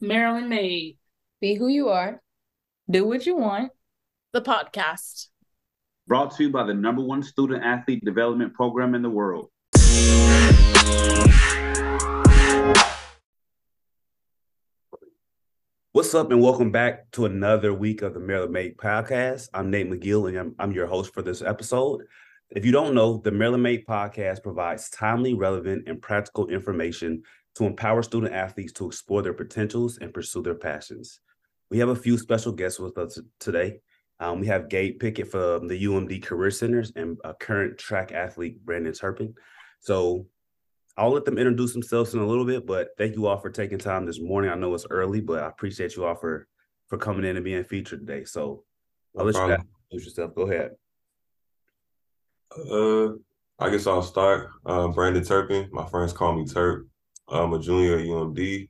Maryland Made. Be who you are. Do what you want. The podcast. Brought to you by the number one student athlete development program in the world. What's up, and welcome back to another week of the Maryland Made podcast. I'm Nate McGill, and I'm, I'm your host for this episode. If you don't know, the Maryland Made podcast provides timely, relevant, and practical information to empower student athletes to explore their potentials and pursue their passions. We have a few special guests with us today. Um, we have Gabe Pickett from the UMD Career Centers and a current track athlete, Brandon Turpin. So I'll let them introduce themselves in a little bit, but thank you all for taking time this morning. I know it's early, but I appreciate you all for for coming in and being featured today. So I'll let you guys introduce yourself. Go ahead. Uh, I guess I'll start. Uh, Brandon Turpin. My friends call me Turp. I'm a junior at UMD.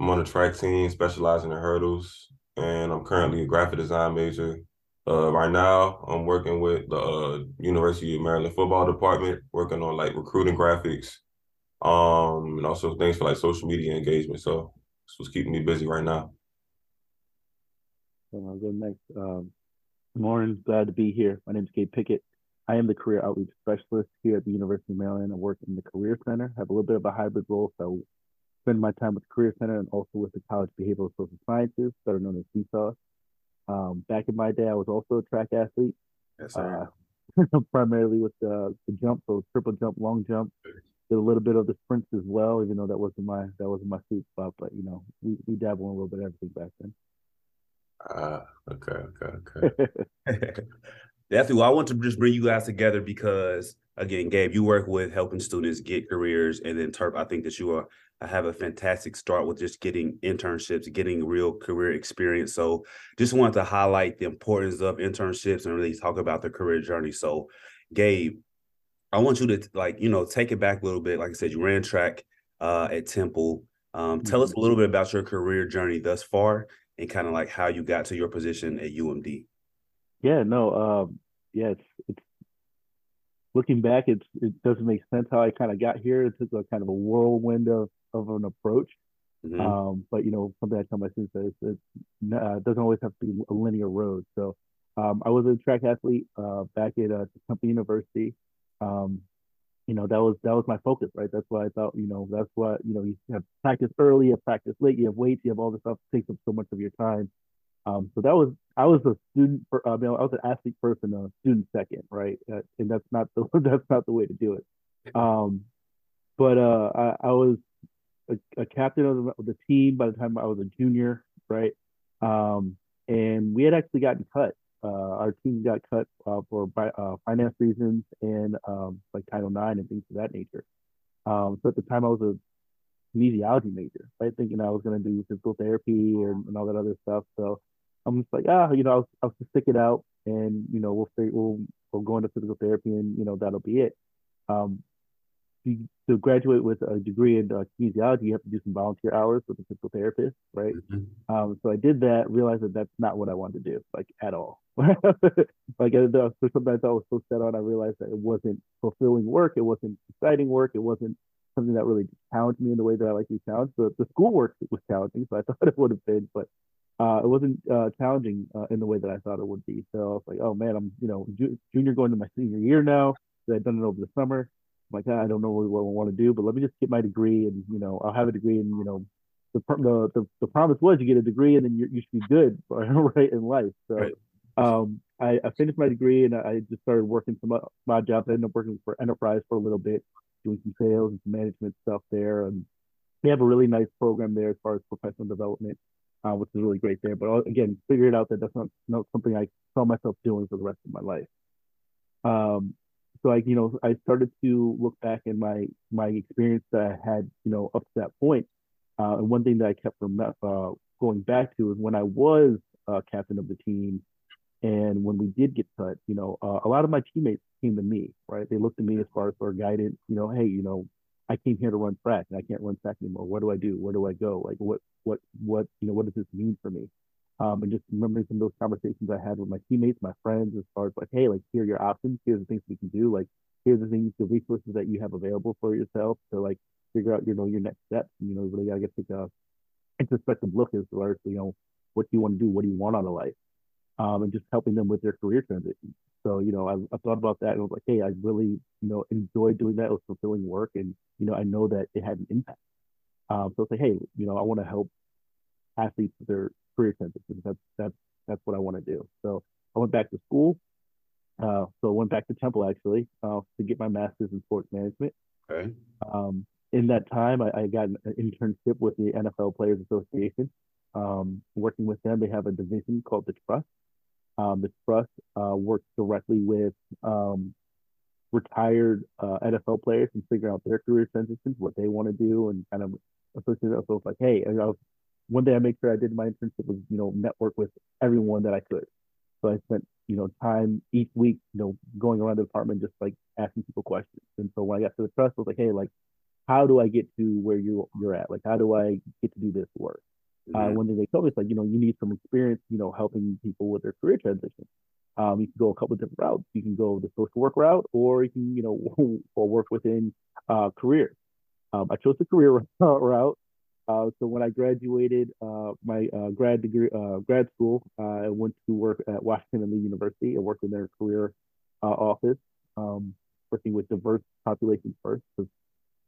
I'm on the track team, specializing in hurdles, and I'm currently a graphic design major. Uh, right now, I'm working with the uh, University of Maryland football department, working on like recruiting graphics, um, and also things for like social media engagement. So this keeping me busy right now. I'll go next. Um, morning. Glad to be here. My name is Gabe Pickett. I am the career outreach specialist here at the University of Maryland. I work in the Career Center. I have a little bit of a hybrid role, so I spend my time with the Career Center and also with the College of Behavioral Social Sciences, better known as BSOS. Um, back in my day, I was also a track athlete. Yes. Uh, primarily with the, the jump, so triple jump, long jump. Did a little bit of the sprints as well, even though that wasn't my that wasn't my sweet spot. But you know, we, we dabble in a little bit of everything back then. Ah, uh, okay, okay, okay. Definitely. Well, I want to just bring you guys together because, again, Gabe, you work with helping students get careers, and then Turp, I think that you are have a fantastic start with just getting internships, getting real career experience. So, just wanted to highlight the importance of internships and really talk about the career journey. So, Gabe, I want you to like you know take it back a little bit. Like I said, you ran track uh, at Temple. Um, tell us a little bit about your career journey thus far, and kind of like how you got to your position at UMD. Yeah, no, um, yeah, it's it's looking back, it's it doesn't make sense how I kind of got here. It's took a kind of a whirlwind of, of an approach. Mm-hmm. Um, but you know, something I tell my students is it uh, doesn't always have to be a linear road. So um, I was a track athlete uh, back at uh, Temple University. Um, you know, that was that was my focus, right? That's why I thought, you know, that's what you know, you have practice early, you have practice late, you have weights, you have all this stuff takes up so much of your time. Um, so that was I was a student. For, I mean, I was an athlete first and a student second, right? Uh, and that's not the that's not the way to do it. Um, but uh, I, I, was a, a captain of the, of the, team by the time I was a junior, right? Um, and we had actually gotten cut. Uh, our team got cut uh, for uh, finance reasons and um, like Title IX and things of that nature. Um, so at the time, I was a kinesiology major, right? Thinking I was going to do physical therapy and, and all that other stuff. So I'm just like, ah, you know, I'll, I'll just stick it out, and you know, we'll figure, we'll we'll go into physical therapy, and you know, that'll be it. Um, to, to graduate with a degree in uh, kinesiology, you have to do some volunteer hours with a physical therapist, right? Mm-hmm. Um, so I did that, realized that that's not what I wanted to do, like at all. like for something I thought was so set on, I realized that it wasn't fulfilling work, it wasn't exciting work, it wasn't something that really challenged me in the way that I like to be challenged. The, the schoolwork was challenging, so I thought it would have been, but uh, it wasn't uh, challenging uh, in the way that I thought it would be. So I was like, oh man, I'm you know ju- junior going to my senior year now. So I've done it over the summer. I'm like, ah, I don't know what I want to do, but let me just get my degree, and you know, I'll have a degree, and you know, the the the, the promise was you get a degree, and then you you should be good right in life. So. Right. Um, I, I, finished my degree and I just started working some odd jobs. I ended up working for Enterprise for a little bit, doing some sales and some management stuff there. And they have a really nice program there as far as professional development uh, which is really great there. But uh, again, figured out that that's not, not something I saw myself doing for the rest of my life. Um, so I, you know, I started to look back in my my experience that I had, you know, up to that point. Uh, and one thing that I kept from uh, going back to is when I was uh, captain of the team, and when we did get cut, you know, uh, a lot of my teammates came to me, right? They looked at me as far as for guidance, you know, hey, you know, I came here to run track and I can't run track anymore. What do I do? Where do I go? Like what what what you know what does this mean for me? Um, and just remembering some of those conversations I had with my teammates, my friends, as far as like, hey, like here are your options. Here's the things we can do. Like here's the things, the resources that you have available for yourself to like figure out you know your next steps. You know, really gotta get take a introspective look as far as you know what do you want to do, what do you want out of life, um, and just helping them with their career transition. So you know, I, I thought about that and I was like, hey, I really you know enjoyed doing that. It was fulfilling work, and you know, I know that it had an impact. Um, so it's like, hey, you know, I want to help athletes with their career transitions. That's that's that's what I want to do. So I went back to school. Uh, so I went back to Temple actually uh, to get my master's in sports management. Okay. Um, in that time, I, I, got an internship with the NFL Players Association. Um, working with them, they have a division called the Trust. Um, Trust uh, works directly with um, retired uh, NFL players and figure out their career transitions, what they want to do, and kind of associate it. So like, hey, know, one day I make sure I did my internship was, you know, network with everyone that I could. So I spent, you know, time each week, you know, going around the department, just like asking people questions. And so when I got to the trust, I was like, hey, like, how do I get to where you you're at? Like, how do I get to do this work? Uh, mm-hmm. Uh, one thing they told me is like, you know, you need some experience, you know, helping people with their career transition. Um, you can go a couple of different routes. You can go the social work route, or you can, you know, or work within uh, career. Um, I chose the career route uh, so when I graduated uh, my uh, grad degree, uh, grad school, uh, I went to work at Washington and Lee University. I worked in their career uh, office, um, working with diverse populations first. Because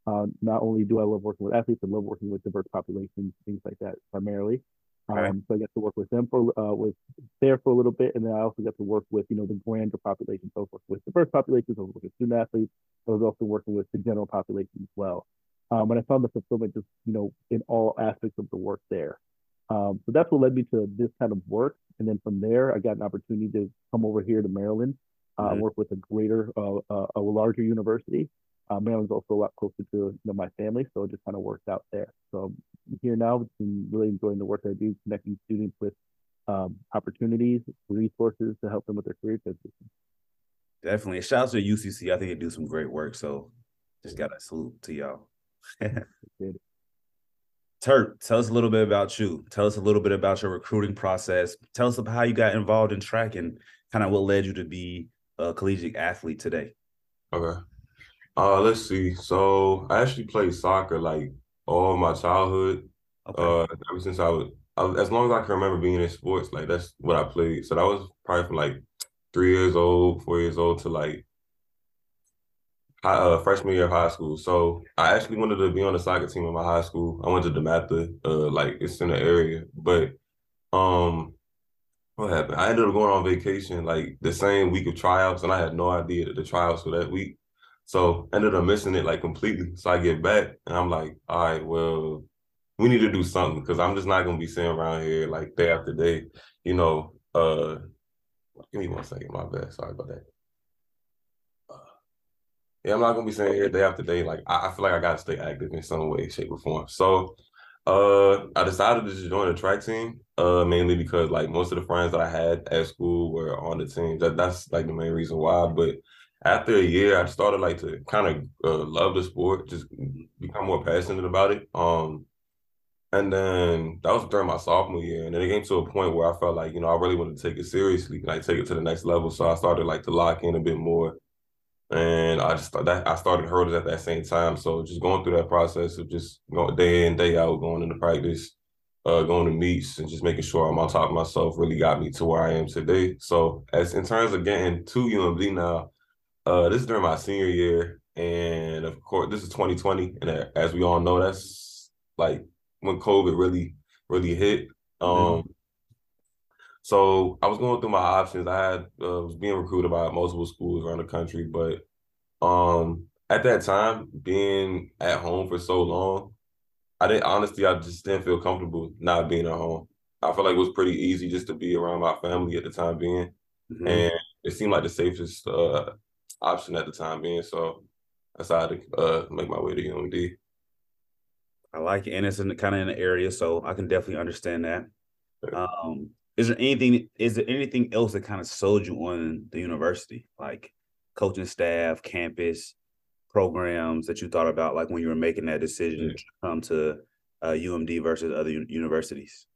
not only do I love working with athletes, I love working with diverse populations, things like that, primarily. Um, So I got to work with them for was there for a little bit, and then I also got to work with you know the grander population. So I was working with diverse populations, I was working with student athletes. I was also working with the general population as well. Um, and I found the fulfillment just, you know, in all aspects of the work there. Um, so that's what led me to this kind of work. And then from there, I got an opportunity to come over here to Maryland, uh, mm-hmm. work with a greater, uh, uh, a larger university. Uh, Maryland's also a lot closer to you know, my family, so it just kind of worked out there. So I'm here now, and really enjoying the work I do, connecting students with um, opportunities, resources to help them with their career transition. Definitely. Shout out to UCC. I think they do some great work. So just got a salute to y'all. Turp, tell us a little bit about you. Tell us a little bit about your recruiting process. Tell us about how you got involved in track and kind of what led you to be a collegiate athlete today. Okay. Uh, let's see. So I actually played soccer like all my childhood. Okay. Uh, ever since I was, I, as long as I can remember being in sports, like that's what I played. So that was probably from like three years old, four years old to like uh, freshman year of high school. So I actually wanted to be on the soccer team in my high school. I went to DeMatha, uh, like it's in the area. But um, what happened? I ended up going on vacation like the same week of tryouts, and I had no idea that the tryouts were that week. So ended up missing it like completely. So I get back and I'm like, all right, well, we need to do something because I'm just not gonna be sitting around here like day after day, you know. Uh, give me one second, my bad. Sorry about that. Yeah, I'm not gonna be sitting here day after day. Like I, I feel like I gotta stay active in some way, shape, or form. So uh I decided to just join the track team, uh mainly because like most of the friends that I had at school were on the team. That that's like the main reason why. But after a year, I started like to kind of uh, love the sport, just become more passionate about it. Um, and then that was during my sophomore year, and then it came to a point where I felt like you know I really wanted to take it seriously, like take it to the next level. So I started like to lock in a bit more and I just that I started hurdles at that same time. So just going through that process of just going day in day out, going into practice, uh, going to meets, and just making sure I'm on top of myself really got me to where I am today. So as in terms of getting to UMD now, uh, this is during my senior year, and of course this is 2020, and as we all know, that's like when COVID really really hit. Mm-hmm. Um, so I was going through my options. I had uh, was being recruited by multiple schools around the country, but um, at that time, being at home for so long, I didn't honestly. I just didn't feel comfortable not being at home. I felt like it was pretty easy just to be around my family at the time being, mm-hmm. and it seemed like the safest uh, option at the time being. So I decided to uh, make my way to UMD. I like it, and it's in kind of in the area, so I can definitely understand that. Um, is there anything is there anything else that kind of sold you on the university like coaching staff campus programs that you thought about like when you were making that decision yeah. to come to uh, umd versus other universities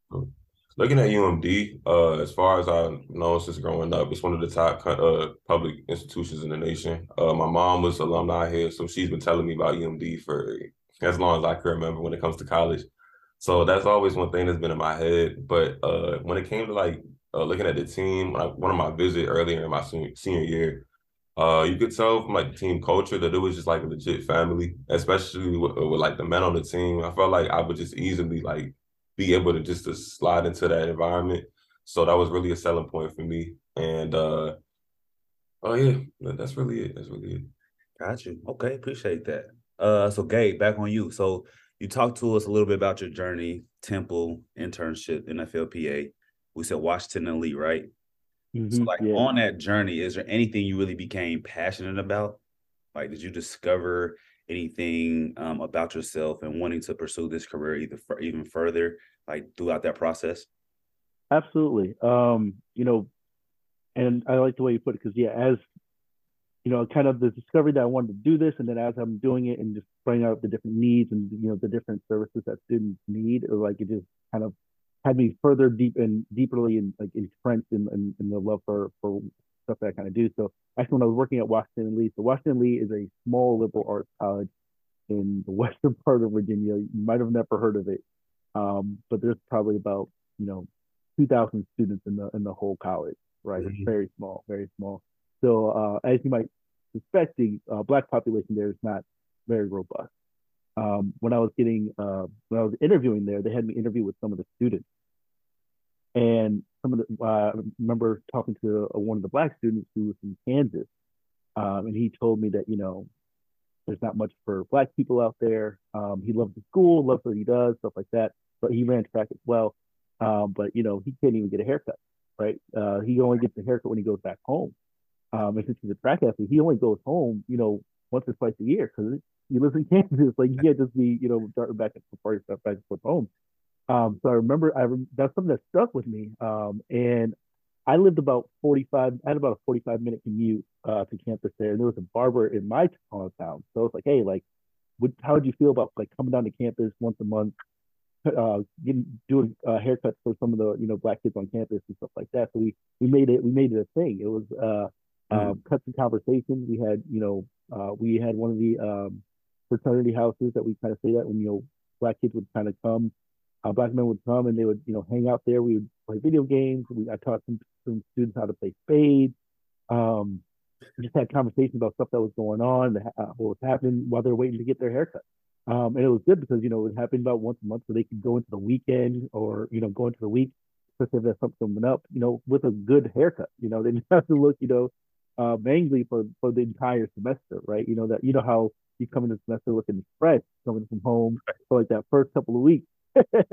looking at umd uh, as far as i know since growing up it's one of the top uh, public institutions in the nation uh, my mom was alumni here so she's been telling me about umd for as long as i can remember when it comes to college So that's always one thing that's been in my head. But uh, when it came to like uh, looking at the team, like one of my visit earlier in my senior, year, uh, you could tell from like the team culture that it was just like a legit family, especially with, with like the men on the team. I felt like I would just easily like be able to just to slide into that environment. So that was really a selling point for me. And uh, oh yeah, that's really it. That's really it. Got you. Okay, appreciate that. Uh, so Gabe, back on you. So you talked to us a little bit about your journey, Temple internship, NFLPA. We said Washington and Lee, right? Mm-hmm, so like yeah. on that journey, is there anything you really became passionate about? Like, did you discover anything um, about yourself and wanting to pursue this career either for, even further, like throughout that process? Absolutely. Um, you know, and I like the way you put it because yeah, as you know, kind of the discovery that I wanted to do this, and then as I'm doing it and just finding out the different needs and you know the different services that students need, or like it just kind of had me further deep and deeply in like entrenched in, in, in the love for for stuff that I kind of do. So actually, when I was working at Washington Lee, so Washington Lee is a small liberal arts college in the western part of Virginia. You might have never heard of it, um, but there's probably about you know 2,000 students in the in the whole college. Right, mm-hmm. it's very small, very small. So uh, as you might suspect, the uh, black population there is not very robust. Um, when I was getting uh, when I was interviewing there, they had me interview with some of the students, and some of the uh, I remember talking to one of the black students who was from Kansas, um, and he told me that you know there's not much for black people out there. Um, he loves the school, loves what he does, stuff like that. But he ran track as well. Um, but you know he can't even get a haircut, right? Uh, he only gets a haircut when he goes back home um, and since he's a track athlete, he only goes home, you know, once or twice a year because he lives in Kansas. Like you can't just be, you know, darting back and forth, back and forth home. Um, so I remember, I that's something that stuck with me. Um, and I lived about 45, I had about a 45 minute commute uh, to campus there, and there was a barber in my town. So it's like, hey, like, what, how would you feel about like coming down to campus once a month, uh, getting doing uh, haircuts for some of the you know black kids on campus and stuff like that. So we we made it we made it a thing. It was uh, mm-hmm. um, cut some conversation. We had, you know, uh, we had one of the um, fraternity houses that we kind of say that when you know black kids would kind of come, uh, black men would come and they would, you know, hang out there. We would play video games. We I taught some, some students how to play spades. Um, we just had conversations about stuff that was going on, uh, what was happening while they're waiting to get their haircut. Um, and it was good because you know it happened about once a month, so they could go into the weekend or you know go into the week, especially if there's something coming up, you know, with a good haircut. You know, they didn't have to look, you know, uh, mainly for for the entire semester, right? You know that you know how you come in the semester looking fresh, coming from home for like that first couple of weeks.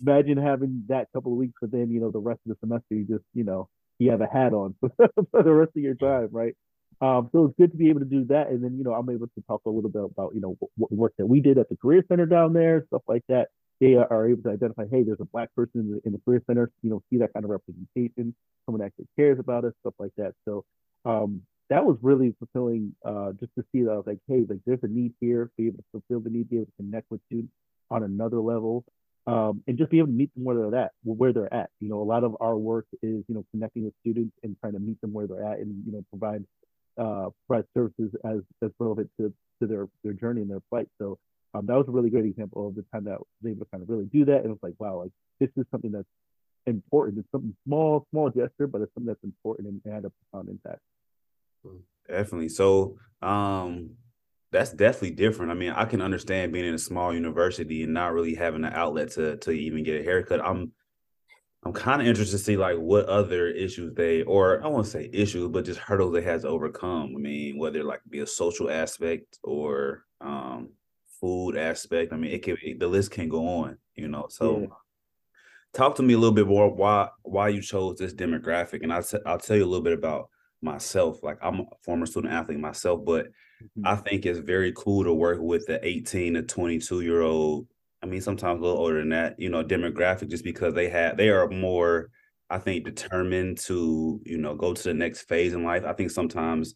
Imagine having that couple of weeks, but then you know the rest of the semester you just you know you have a hat on for the rest of your time, right? Um, so it's good to be able to do that, and then you know I'm able to talk a little bit about you know what work that we did at the career center down there, stuff like that. They are able to identify, hey, there's a black person in the, in the career center, you know, see that kind of representation, someone actually cares about us, stuff like that. So um, that was really fulfilling uh, just to see that I was like, hey, like there's a need here, be able to fulfill the need, be able to connect with students on another level, um, and just be able to meet them where they're at, where they're at. You know, a lot of our work is you know connecting with students and trying to meet them where they're at, and you know provide uh, provide services as as relevant to to their their journey and their flight. So um, that was a really great example of the time that I was able to kind of really do that, and it's like, wow, like this is something that's important. It's something small, small gesture, but it's something that's important and had a profound impact. Definitely. So um that's definitely different. I mean, I can understand being in a small university and not really having an outlet to to even get a haircut. I'm I'm kind of interested to see like what other issues they or I won't say issues, but just hurdles they has to overcome. I mean, whether like be a social aspect or um food aspect. I mean, it can the list can go on, you know. So yeah. talk to me a little bit more why why you chose this demographic and I'll, t- I'll tell you a little bit about myself. Like I'm a former student athlete myself, but mm-hmm. I think it's very cool to work with the 18 to 22 year old. I mean, sometimes a little older than that, you know, demographic, just because they have they are more, I think, determined to, you know, go to the next phase in life. I think sometimes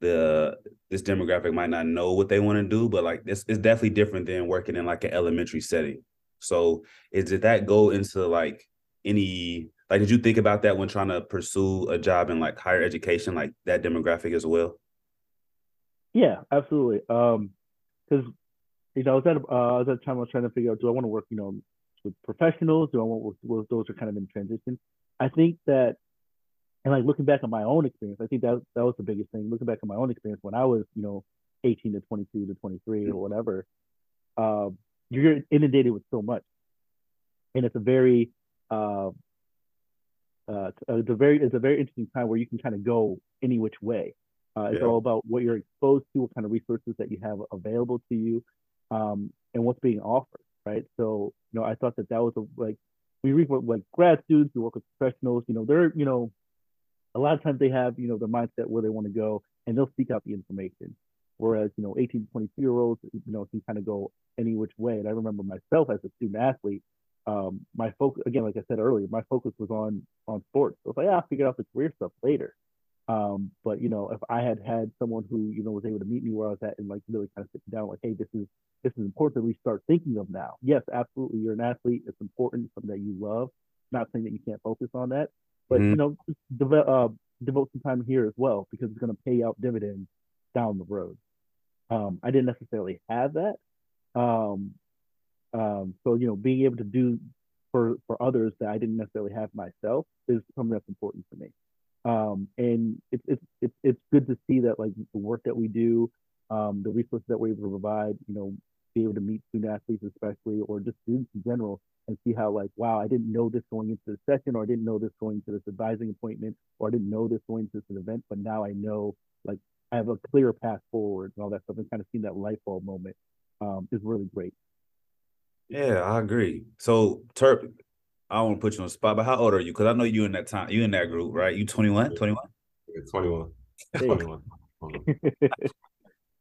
the this demographic might not know what they want to do, but like this is definitely different than working in like an elementary setting. So is did that go into like any like, did you think about that when trying to pursue a job in like higher education, like that demographic as well? Yeah, absolutely. Um, because you know, I was at uh, I was at a time I was trying to figure out, do I want to work, you know, with professionals? Do I want with, with those are kind of in transition? I think that, and like looking back on my own experience, I think that that was the biggest thing. Looking back on my own experience when I was, you know, 18 to 22 to 23 or whatever, uh, you're inundated with so much, and it's a very, uh, uh, it's a very, it's a very interesting time where you can kind of go any which way. Uh, it's yeah. all about what you're exposed to, what kind of resources that you have available to you, um, and what's being offered, right? So, you know, I thought that that was a, like, we read with like grad students, we work with professionals, you know, they're, you know, a lot of times they have, you know, their mindset where they want to go and they'll seek out the information. Whereas, you know, 18 to 22 year olds, you know, can kind of go any which way. And I remember myself as a student athlete, um, my focus, again, like I said earlier, my focus was on, on sports. So it's like, yeah, I'll figure out the career stuff later. Um, but you know, if I had had someone who you know was able to meet me where I was at and like really kind of sit down, like, hey, this is this is important that we start thinking of now. Yes, absolutely, you're an athlete. It's important, something that you love. Not saying that you can't focus on that, but mm-hmm. you know, just devote uh, devote some time here as well because it's going to pay out dividends down the road. Um, I didn't necessarily have that, um, um, so you know, being able to do for for others that I didn't necessarily have myself is something that's important for me. Um, and it's, it's, it's, it's good to see that like the work that we do, um, the resources that we're able to provide, you know, be able to meet student athletes, especially, or just students in general, and see how like, wow, I didn't know this going into the session, or I didn't know this going to this advising appointment, or I didn't know this going to this event, but now I know like I have a clear path forward and all that stuff, and kind of seeing that light bulb moment um, is really great. Yeah, I agree. So, Turp, I don't want to put you on the spot, but how old are you? Because I know you in that time, you in that group, right? You 21, 21? Yeah, 21. 21.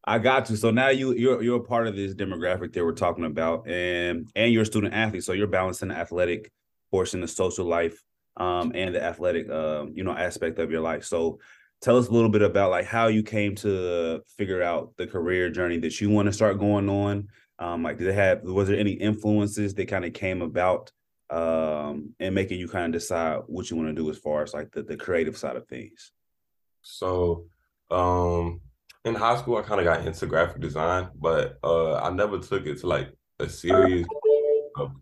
I got you. So now you you're you're a part of this demographic that we're talking about, and and you're a student athlete, so you're balancing the athletic portion, the social life, um, and the athletic, um, you know, aspect of your life. So tell us a little bit about like how you came to figure out the career journey that you want to start going on. Um, like did it have was there any influences that kind of came about um, and making you kind of decide what you want to do as far as like the, the creative side of things? So, um, in high school, I kind of got into graphic design, but uh, I never took it to like a serious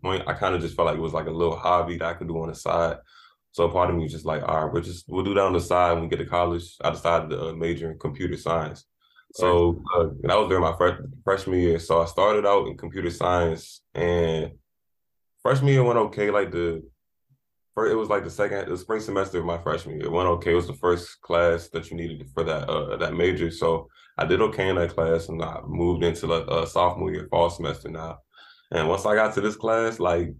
point. I kind of just felt like it was like a little hobby that I could do on the side. So part of me was just like, all right, we'll just we'll do that on the side when we get to college. I decided to uh, major in computer science. So uh, that was during my freshman year. So I started out in computer science, and freshman year went okay. Like the first, it was like the second, the spring semester of my freshman year. It went okay. It was the first class that you needed for that uh, that major. So I did okay in that class, and I moved into like a sophomore year, fall semester now. And once I got to this class, like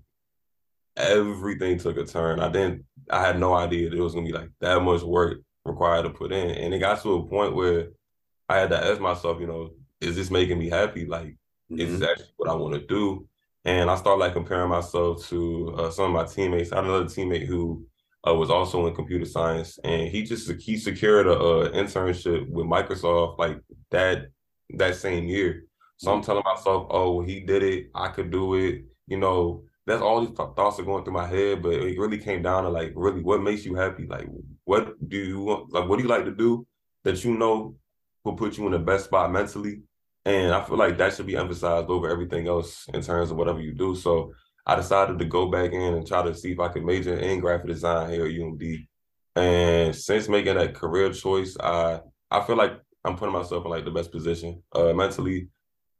everything took a turn. I didn't, I had no idea it was gonna be like that much work required to put in, and it got to a point where I had to ask myself, you know, is this making me happy? Like, mm-hmm. is this actually what I want to do? And I started like comparing myself to uh, some of my teammates. I had another teammate who uh, was also in computer science, and he just he secured a, a, internship with Microsoft like that that same year. So I'm telling myself, oh, he did it. I could do it. You know, that's all these th- thoughts are going through my head. But it really came down to like, really, what makes you happy? Like, what do you want? Like, what do you like to do that you know will put you in the best spot mentally and I feel like that should be emphasized over everything else in terms of whatever you do. So I decided to go back in and try to see if I could major in graphic design here at UMD. And since making that career choice, I I feel like I'm putting myself in like the best position. Uh, mentally,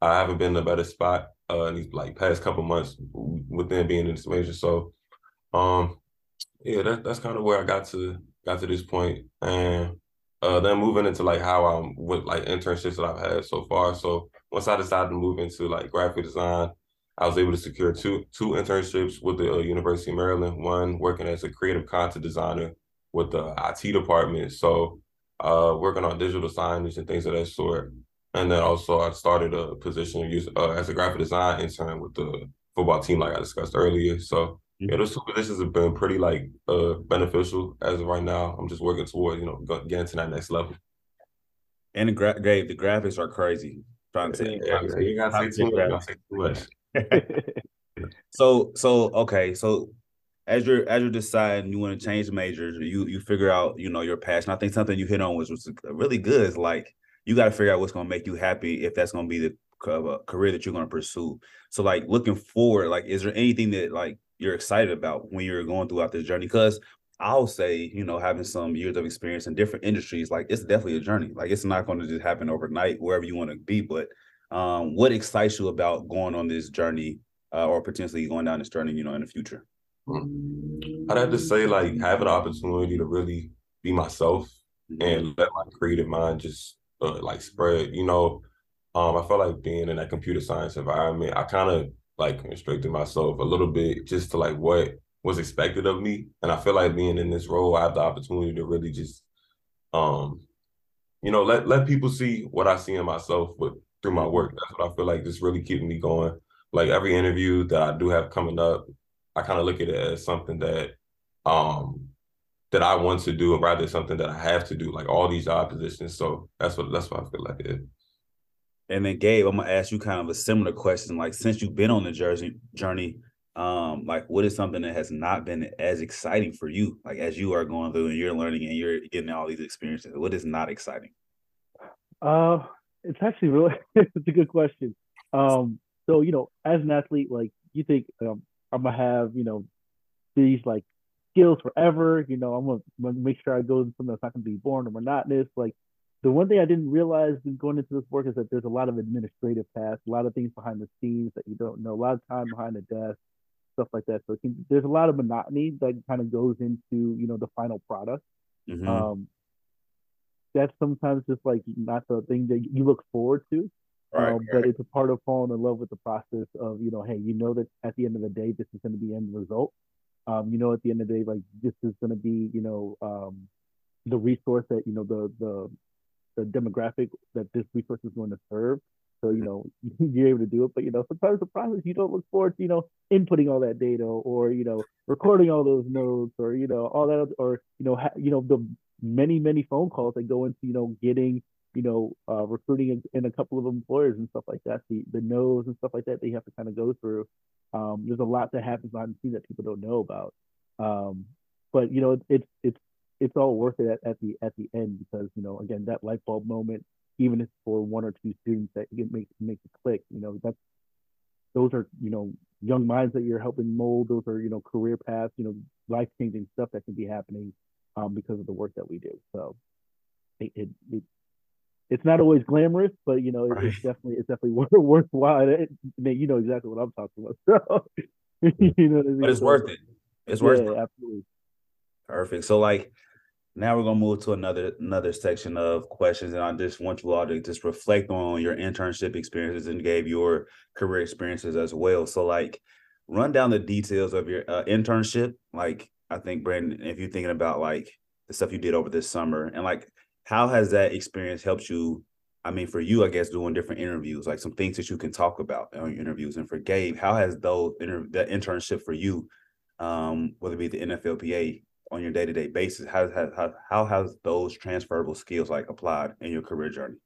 I haven't been in a better spot uh, in these like past couple months within being in this major. So, um, yeah, that, that's kind of where I got to got to this point. And uh, then moving into like how I'm with like internships that I've had so far. So once I decided to move into like graphic design, I was able to secure two two internships with the uh, University of Maryland. One working as a creative content designer with the IT department, so uh, working on digital signage and things of that sort. And then also I started a position uh, as a graphic design intern with the football team, like I discussed earlier. So yeah, those two positions have been pretty like uh beneficial as of right now. I'm just working toward you know getting to that next level. And the gra- the graphics are crazy. Trying to yeah, yeah, you gotta say too much. Say too much. so so okay so as you're as you're deciding you want to change majors, you you figure out you know your passion. I think something you hit on was was really good. Is like you got to figure out what's going to make you happy if that's going to be the career that you're going to pursue. So like looking forward, like is there anything that like you're excited about when you're going throughout this journey? Because I'll say, you know, having some years of experience in different industries, like it's definitely a journey. Like it's not going to just happen overnight wherever you want to be. But um, what excites you about going on this journey uh, or potentially going down this journey, you know, in the future? I'd have to say, like, having the opportunity to really be myself mm-hmm. and let my creative mind just uh, like spread. You know, um, I felt like being in that computer science environment, I kind of like restricted myself a little bit just to like what was expected of me. And I feel like being in this role, I have the opportunity to really just, um, you know, let let people see what I see in myself with through my work. That's what I feel like just really keeping me going. Like every interview that I do have coming up, I kind of look at it as something that um that I want to do rather something that I have to do, like all these job positions. So that's what that's what I feel like it. And then Gabe, I'm gonna ask you kind of a similar question. Like since you've been on the jersey journey, um, like what is something that has not been as exciting for you, like as you are going through and you're learning and you're getting all these experiences? What is not exciting? Uh it's actually really it's a good question. Um, so you know, as an athlete, like you think um, I'm gonna have, you know, these like skills forever. You know, I'm gonna, I'm gonna make sure I go something that's not gonna be boring or monotonous. Like the one thing I didn't realize in going into this work is that there's a lot of administrative tasks, a lot of things behind the scenes that you don't know, a lot of time behind the desk, stuff like that. So can, there's a lot of monotony that kind of goes into you know the final product. Mm-hmm. Um, that's sometimes just like not the thing that you look forward to. Right, um, but it's a part of falling in love with the process of you know hey you know that at the end of the day this is going to be end result um, you know at the end of the day like this is going to be you know um, the resource that you know the the the demographic that this resource is going to serve so you know you're able to do it but you know sometimes the process you don't look forward to you know inputting all that data or you know recording all those notes or you know all that or you know ha- you know the many many phone calls that go into you know getting you know, uh, recruiting in, a couple of employers and stuff like that, the the no's and stuff like that, they have to kind of go through. Um, there's a lot that happens behind the scenes that people don't know about. Um, but you know, it's it's it's all worth it at, at the at the end because you know, again, that light bulb moment, even if for one or two students that it makes makes a click, you know, that's those are you know young minds that you're helping mold. Those are you know career paths, you know, life changing stuff that can be happening um, because of the work that we do. So it, it, it it's not always glamorous, but you know, right. it's definitely it's definitely worth, worthwhile. It, you know exactly what I'm talking about. So, you know, I mean? but it's so, worth it. It's worth yeah, it. Absolutely. Perfect. So, like, now we're gonna move to another another section of questions, and I just want you all to just reflect on your internship experiences and Gabe your career experiences as well. So, like, run down the details of your uh, internship. Like, I think Brandon, if you're thinking about like the stuff you did over this summer, and like how has that experience helped you? I mean, for you, I guess doing different interviews, like some things that you can talk about on your interviews, and for Gabe, how has those inter- internship for you, um, whether it be the NFLPA on your day to day basis, how, how how has those transferable skills like applied in your career journey?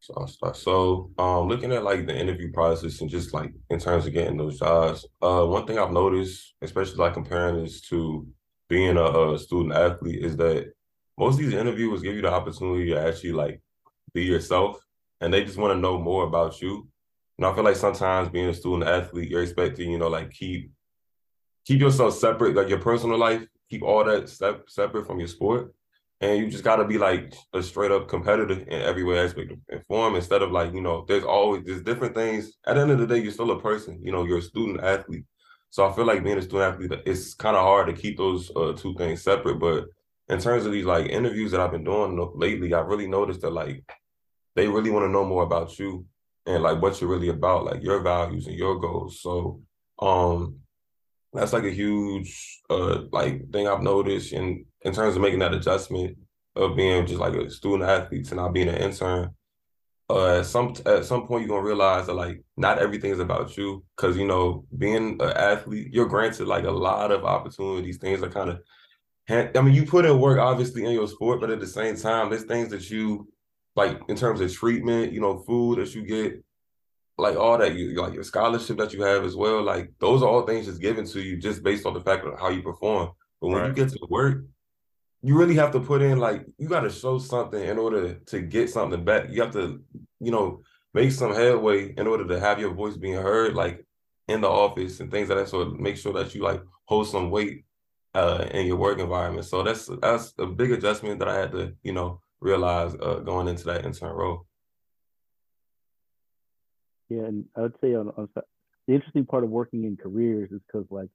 So I'll start. So um, looking at like the interview process and just like in terms of getting those jobs, uh, one thing I've noticed, especially like comparing this to being a, a student athlete, is that most of these interviewers give you the opportunity to actually like be yourself and they just want to know more about you. And I feel like sometimes being a student athlete, you're expecting, you know, like keep keep yourself separate, like your personal life, keep all that step separate from your sport. And you just gotta be like a straight up competitor in every way aspect and form instead of like, you know, there's always there's different things. At the end of the day, you're still a person, you know, you're a student athlete. So I feel like being a student athlete, it's kind of hard to keep those uh, two things separate. But in terms of these like interviews that I've been doing lately, I really noticed that like they really want to know more about you and like what you're really about, like your values and your goals. So um that's like a huge uh like thing I've noticed in in terms of making that adjustment of being just like a student athlete to not being an intern. Uh, at some at some point you're gonna realize that like not everything is about you because you know being an athlete you're granted like a lot of opportunities things are kind of I mean, you put in work obviously in your sport, but at the same time, there's things that you like in terms of treatment, you know, food that you get, like all that, you like your scholarship that you have as well. Like those are all things just given to you just based on the fact of how you perform. But when right. you get to work, you really have to put in like you got to show something in order to get something back. You have to, you know, make some headway in order to have your voice being heard, like in the office and things like that. So make sure that you like hold some weight uh, in your work environment. So that's that's a big adjustment that I had to, you know, realize uh, going into that intern role. Yeah, and I would say on, on the interesting part of working in careers is because like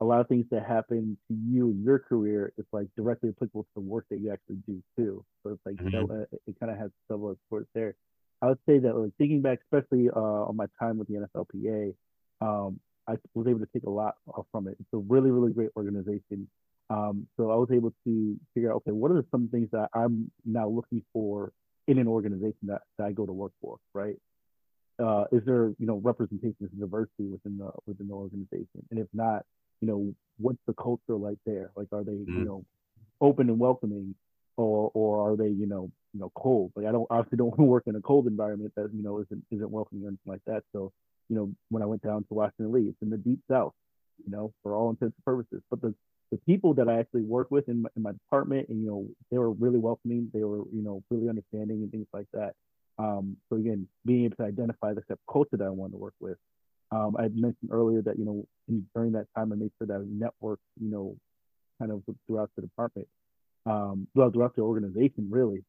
a lot of things that happen to you in your career is like directly applicable to the work that you actually do too. So it's like mm-hmm. uh, it kind of has double support there. I would say that like thinking back, especially uh, on my time with the NFLPA, um, I was able to take a lot from it. It's a really, really great organization. Um, so I was able to figure out, okay, what are some things that I'm now looking for in an organization that, that I go to work for, right? Uh, is there, you know, representation and diversity within the within the organization? And if not, you know, what's the culture like there? Like, are they, mm-hmm. you know, open and welcoming, or or are they, you know, you know, cold? Like, I don't obviously don't want to work in a cold environment that you know isn't isn't welcoming or anything like that. So, you know, when I went down to Washington Lee, it's in the deep south, you know, for all intents and purposes. But the the people that I actually work with in my, in my department, and you know, they were really welcoming. They were, you know, really understanding and things like that. Um, so again, being able to identify the type of culture that I want to work with. Um, I mentioned earlier that you know in, during that time I made sure that I networked, you know, kind of throughout the department, um, well throughout the organization really,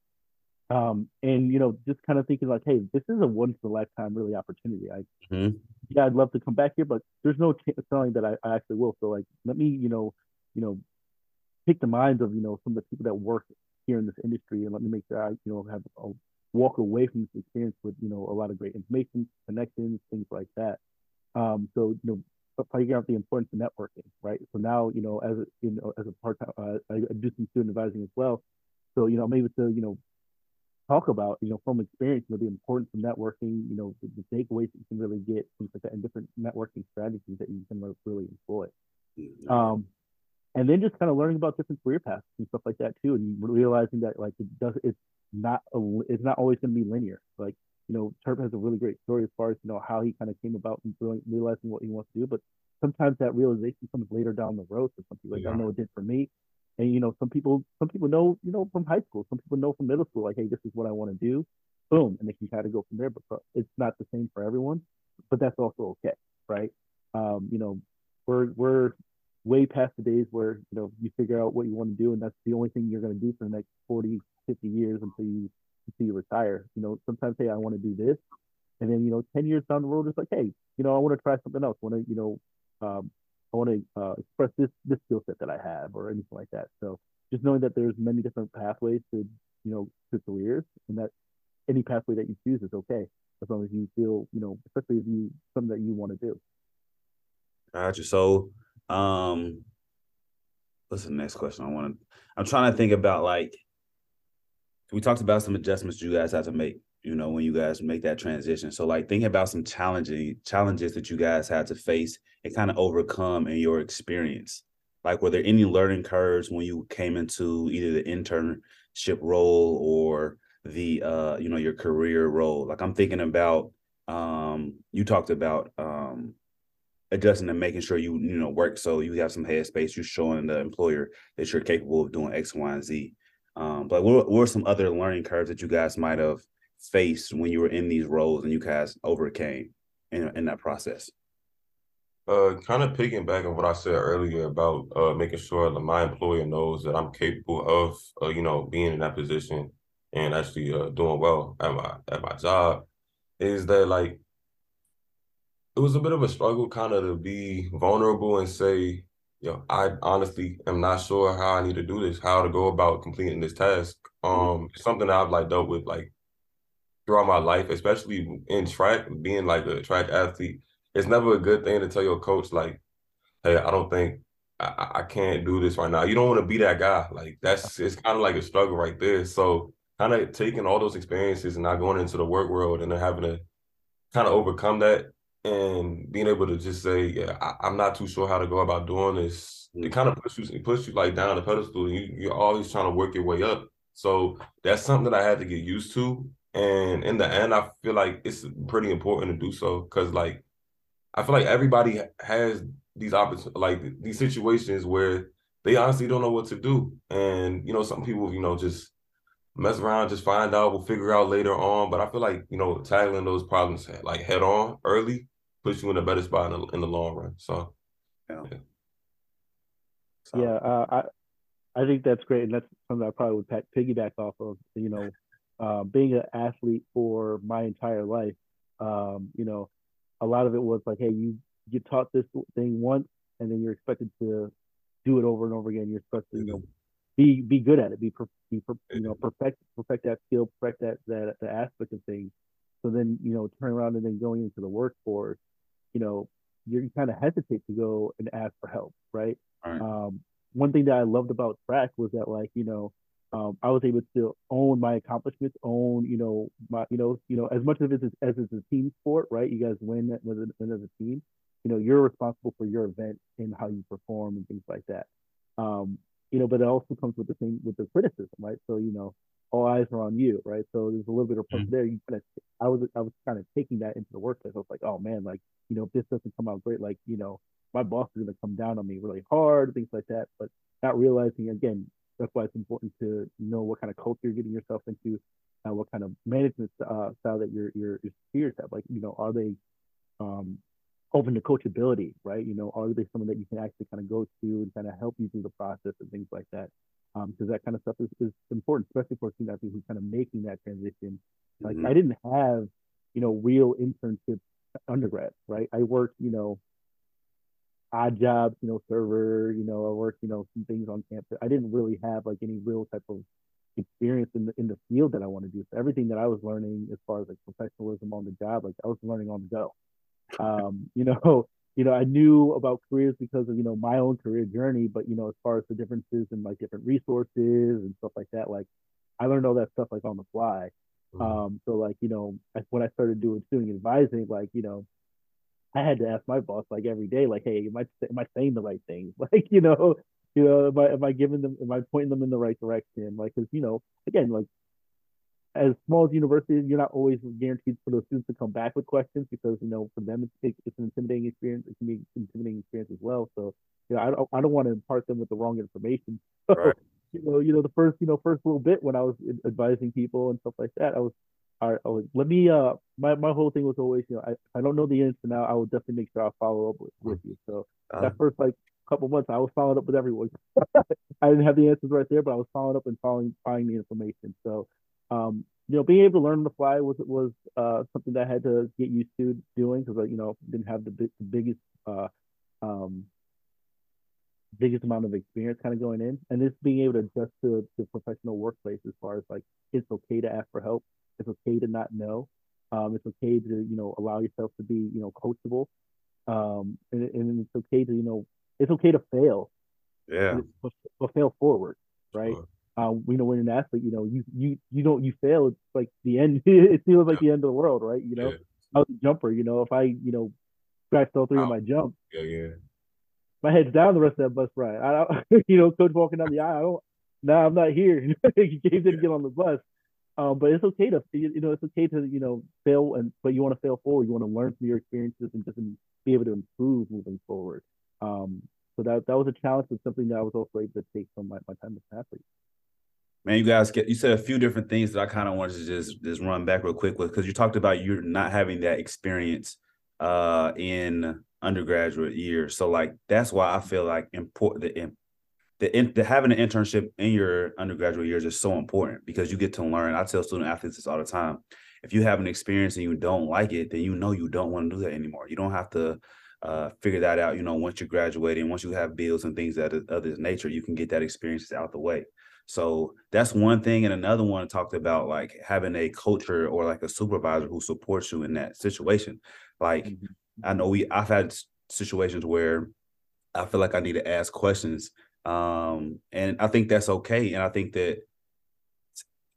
um, and you know just kind of thinking like, hey, this is a once in a lifetime really opportunity. I mm-hmm. yeah, I'd love to come back here, but there's no telling that I, I actually will. So like, let me you know you know, pick the minds of, you know, some of the people that work here in this industry and let me make sure I, you know, have a walk away from this experience with, you know, a lot of great information, connections, things like that. Um, so, you know, figuring out the importance of networking, right? So now, you know, as a, you know, as a part time, uh, I do some student advising as well. So, you know, I'm able to, you know, talk about, you know, from experience, you know, the importance of networking, you know, the, the takeaways that you can really get, things like that, and different networking strategies that you can really employ. Mm-hmm. Um, and then just kind of learning about different career paths and stuff like that too, and realizing that like it does it's not a, it's not always going to be linear. Like you know, Turp has a really great story as far as you know how he kind of came about and realizing what he wants to do, but sometimes that realization comes later down the road for some people. Like yeah. I know it did for me, and you know some people some people know you know from high school, some people know from middle school like hey this is what I want to do, boom, and they can kind of go from there. But it's not the same for everyone, but that's also okay, right? Um, you know, we're we're way past the days where you know you figure out what you want to do and that's the only thing you're going to do for the next 40 50 years until you until you retire. You know sometimes hey i want to do this. And then you know 10 years down the road it's like hey you know i want to try something else. I want to you know um, i want to uh, express this this skill set that i have or anything like that. So just knowing that there's many different pathways to you know to careers and that any pathway that you choose is okay as long as you feel you know especially if you something that you want to do. Gotcha. So um, what's the next question I want to? I'm trying to think about like we talked about some adjustments you guys have to make. You know, when you guys make that transition. So, like, thinking about some challenging challenges that you guys had to face and kind of overcome in your experience. Like, were there any learning curves when you came into either the internship role or the uh, you know, your career role? Like, I'm thinking about um, you talked about um adjusting and making sure you you know work so you have some headspace. You're showing the employer that you're capable of doing X, Y, and Z. Um, but what, what were some other learning curves that you guys might have faced when you were in these roles and you guys overcame in in that process? Uh, kind of picking back on what I said earlier about uh, making sure that my employer knows that I'm capable of, uh, you know, being in that position and actually uh, doing well at my at my job, is that like it was a bit of a struggle kind of to be vulnerable and say, yo, I honestly am not sure how I need to do this, how to go about completing this task. Mm-hmm. Um, it's something that I've like dealt with like throughout my life, especially in track, being like a track athlete. It's never a good thing to tell your coach like, hey, I don't think I, I can't do this right now. You don't want to be that guy. Like that's it's kind of like a struggle right there. So kind of taking all those experiences and not going into the work world and then having to kind of overcome that and being able to just say, yeah, I, am not too sure how to go about doing this. It kind of mm-hmm. puts you, it puts you like down the pedestal. You, you're always trying to work your way up. So that's something that I had to get used to. And in the end, I feel like it's pretty important to do so because, like, I feel like everybody has these opportunities, like these situations where they honestly don't know what to do. And you know, some people, you know, just mess around, just find out, we'll figure out later on. But I feel like you know, tackling those problems like head on early puts you in a better spot in the, in the long run. So, yeah. yeah. So. Yeah, uh, I I think that's great, and that's something I probably would piggyback off of. You know, uh, being an athlete for my entire life, um, you know, a lot of it was like, hey, you get taught this thing once, and then you're expected to do it over and over again. You're supposed to, you know, be be good at it, be, be you know, perfect perfect that skill, perfect that that the aspect of things. So then, you know, turn around and then going into the workforce, you know, you kind of hesitate to go and ask for help, right? right. Um, one thing that I loved about track was that, like, you know, um, I was able to own my accomplishments, own, you know, my, you know, you know, as much of it as, as it's a team sport, right? You guys win, win as a team. You know, you're responsible for your event and how you perform and things like that. Um, you know, but it also comes with the thing with the criticism, right? So, you know, all eyes are on you, right? So there's a little bit of pressure mm-hmm. there. You kind of, I was, I was kind of taking that into the workplace. I was like, oh man, like, you know, if this doesn't come out great, like, you know, my boss is going to come down on me really hard, things like that. But not realizing again, that's why it's important to know what kind of culture you're getting yourself into, uh, what kind of management uh, style that your your your peers have. Like, you know, are they um, open to coachability, right? You know, are they someone that you can actually kind of go to and kind of help you through the process and things like that? Because um, that kind of stuff is, is important, especially for student athletes who's kind of making that transition. Like, mm-hmm. I didn't have, you know, real internships undergrad, right? I worked, you know, odd jobs, you know, server, you know, I worked, you know, some things on campus. I didn't really have like any real type of experience in the in the field that I want to do. So everything that I was learning as far as like professionalism on the job, like I was learning on the go. Um, you know, you know, I knew about careers because of, you know, my own career journey, but you know, as far as the differences and like different resources and stuff like that, like I learned all that stuff like on the fly. Mm-hmm. Um, so like, you know, when I started doing student advising, like, you know, I had to ask my boss like every day, like, hey, am I am I saying the right things? Like, you know, you know, am I am I giving them, am I pointing them in the right direction? Like, because you know, again, like as small as universities, you're not always guaranteed for those students to come back with questions because you know for them it's, it's an intimidating experience. It can be an intimidating experience as well. So you know, I don't I don't want to impart them with the wrong information. right. you know, you know the first you know first little bit when I was advising people and stuff like that, I was all right, oh, let me. Uh, my my whole thing was always, you know, I, I don't know the answer now. I will definitely make sure I follow up with, with you. So um, that first like couple months, I was following up with everyone. I didn't have the answers right there, but I was following up and following finding the information. So, um, you know, being able to learn on the fly was was uh something that I had to get used to doing because you know didn't have the, the biggest uh um biggest amount of experience kind of going in and just being able to adjust to the professional workplace as far as like it's okay to ask for help it's okay to not know. Um, it's okay to you know allow yourself to be you know coachable, um, and, and it's okay to you know it's okay to fail. Yeah. But, but fail forward, right? Sure. Um, you know, when an athlete, you know, you you you don't you fail, it's like the end. it feels like yeah. the end of the world, right? You know, yeah. I was a jumper. You know, if I you know scratched all three of my jump, yeah, yeah, my head's down the rest of that bus ride. I don't, you know, coach walking down the aisle. I don't. Nah, I'm not here. he didn't get on the bus. Um, but it's okay to you know it's okay to you know fail and but you want to fail forward. You want to learn from your experiences and just be able to improve moving forward. Um, so that that was a challenge, but something that I was also able to take from my, my time as an athlete. Man, you guys get you said a few different things that I kind of wanted to just just run back real quick with because you talked about you're not having that experience uh in undergraduate years. So like that's why I feel like important the the, in, the having an internship in your undergraduate years is so important because you get to learn. I tell student athletes this all the time. If you have an experience and you don't like it, then you know you don't want to do that anymore. You don't have to uh, figure that out. You know, once you're graduating, once you have bills and things that of this nature, you can get that experience out the way. So that's one thing. And another one talked about like having a culture or like a supervisor who supports you in that situation. Like mm-hmm. I know we I've had situations where I feel like I need to ask questions um, and I think that's okay. And I think that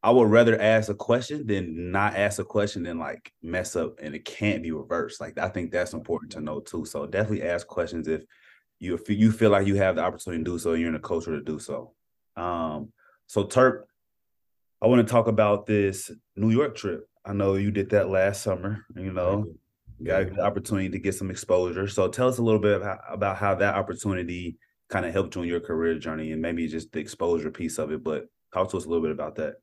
I would rather ask a question than not ask a question than like mess up and it can't be reversed. Like I think that's important to know too. So definitely ask questions if you if you feel like you have the opportunity to do so, you're in a culture to do so. Um, so Turp, I want to talk about this New York trip. I know you did that last summer, you know, got the opportunity to get some exposure. So tell us a little bit about, about how that opportunity kind of helped you in your career journey and maybe just the exposure piece of it. But talk to us a little bit about that.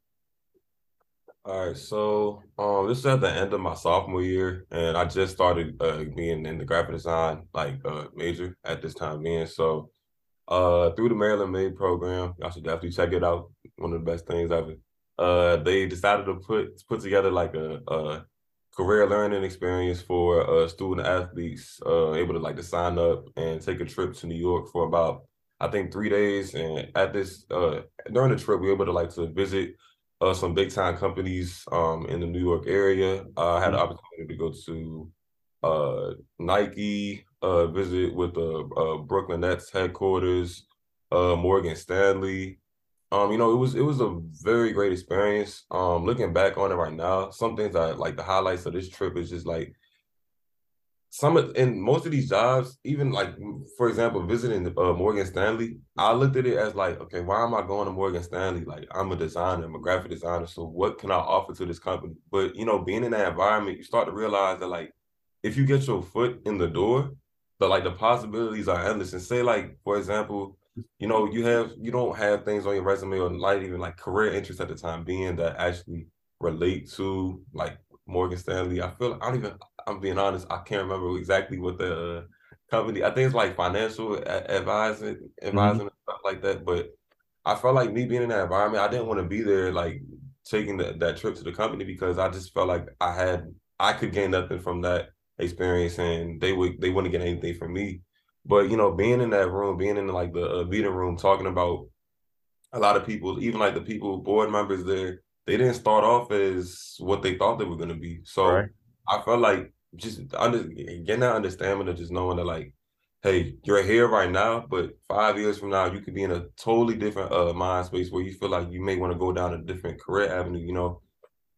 All right, so um, this is at the end of my sophomore year, and I just started uh, being in the graphic design like uh, major at this time being. So uh, through the Maryland Made program, y'all should definitely check it out. One of the best things ever. Uh, they decided to put put together like a, a career learning experience for uh, student athletes, uh, able to like to sign up and take a trip to New York for about I think three days. And at this uh, during the trip, we were able to like to visit uh, some big time companies um, in the New York area. Uh, I had the mm-hmm. opportunity to go to uh, Nike, uh, visit with the uh, Brooklyn Nets headquarters, uh, Morgan Stanley. Um, you know, it was it was a very great experience. Um, looking back on it right now, some things I like the highlights of this trip is just like some of in most of these jobs, even like for example, visiting uh, Morgan Stanley, I looked at it as like, okay, why am I going to Morgan Stanley? Like, I'm a designer, I'm a graphic designer, so what can I offer to this company? But you know, being in that environment, you start to realize that like, if you get your foot in the door, the like the possibilities are endless. And say like, for example, you know, you have you don't have things on your resume or like even like career interests at the time being that actually relate to like Morgan Stanley. I feel I don't even I'm being honest, I can't remember exactly what the uh, company. I think it's like financial advising, advising mm-hmm. and stuff like that. But I felt like me being in that environment, I didn't want to be there, like taking the, that trip to the company because I just felt like I had I could gain nothing from that experience, and they would they wouldn't get anything from me. But you know, being in that room, being in like the uh, meeting room, talking about a lot of people, even like the people board members there, they didn't start off as what they thought they were going to be. So right. I felt like just under getting that understanding of just knowing that like, hey, you're here right now, but five years from now you could be in a totally different uh mind space where you feel like you may want to go down a different career avenue. You know,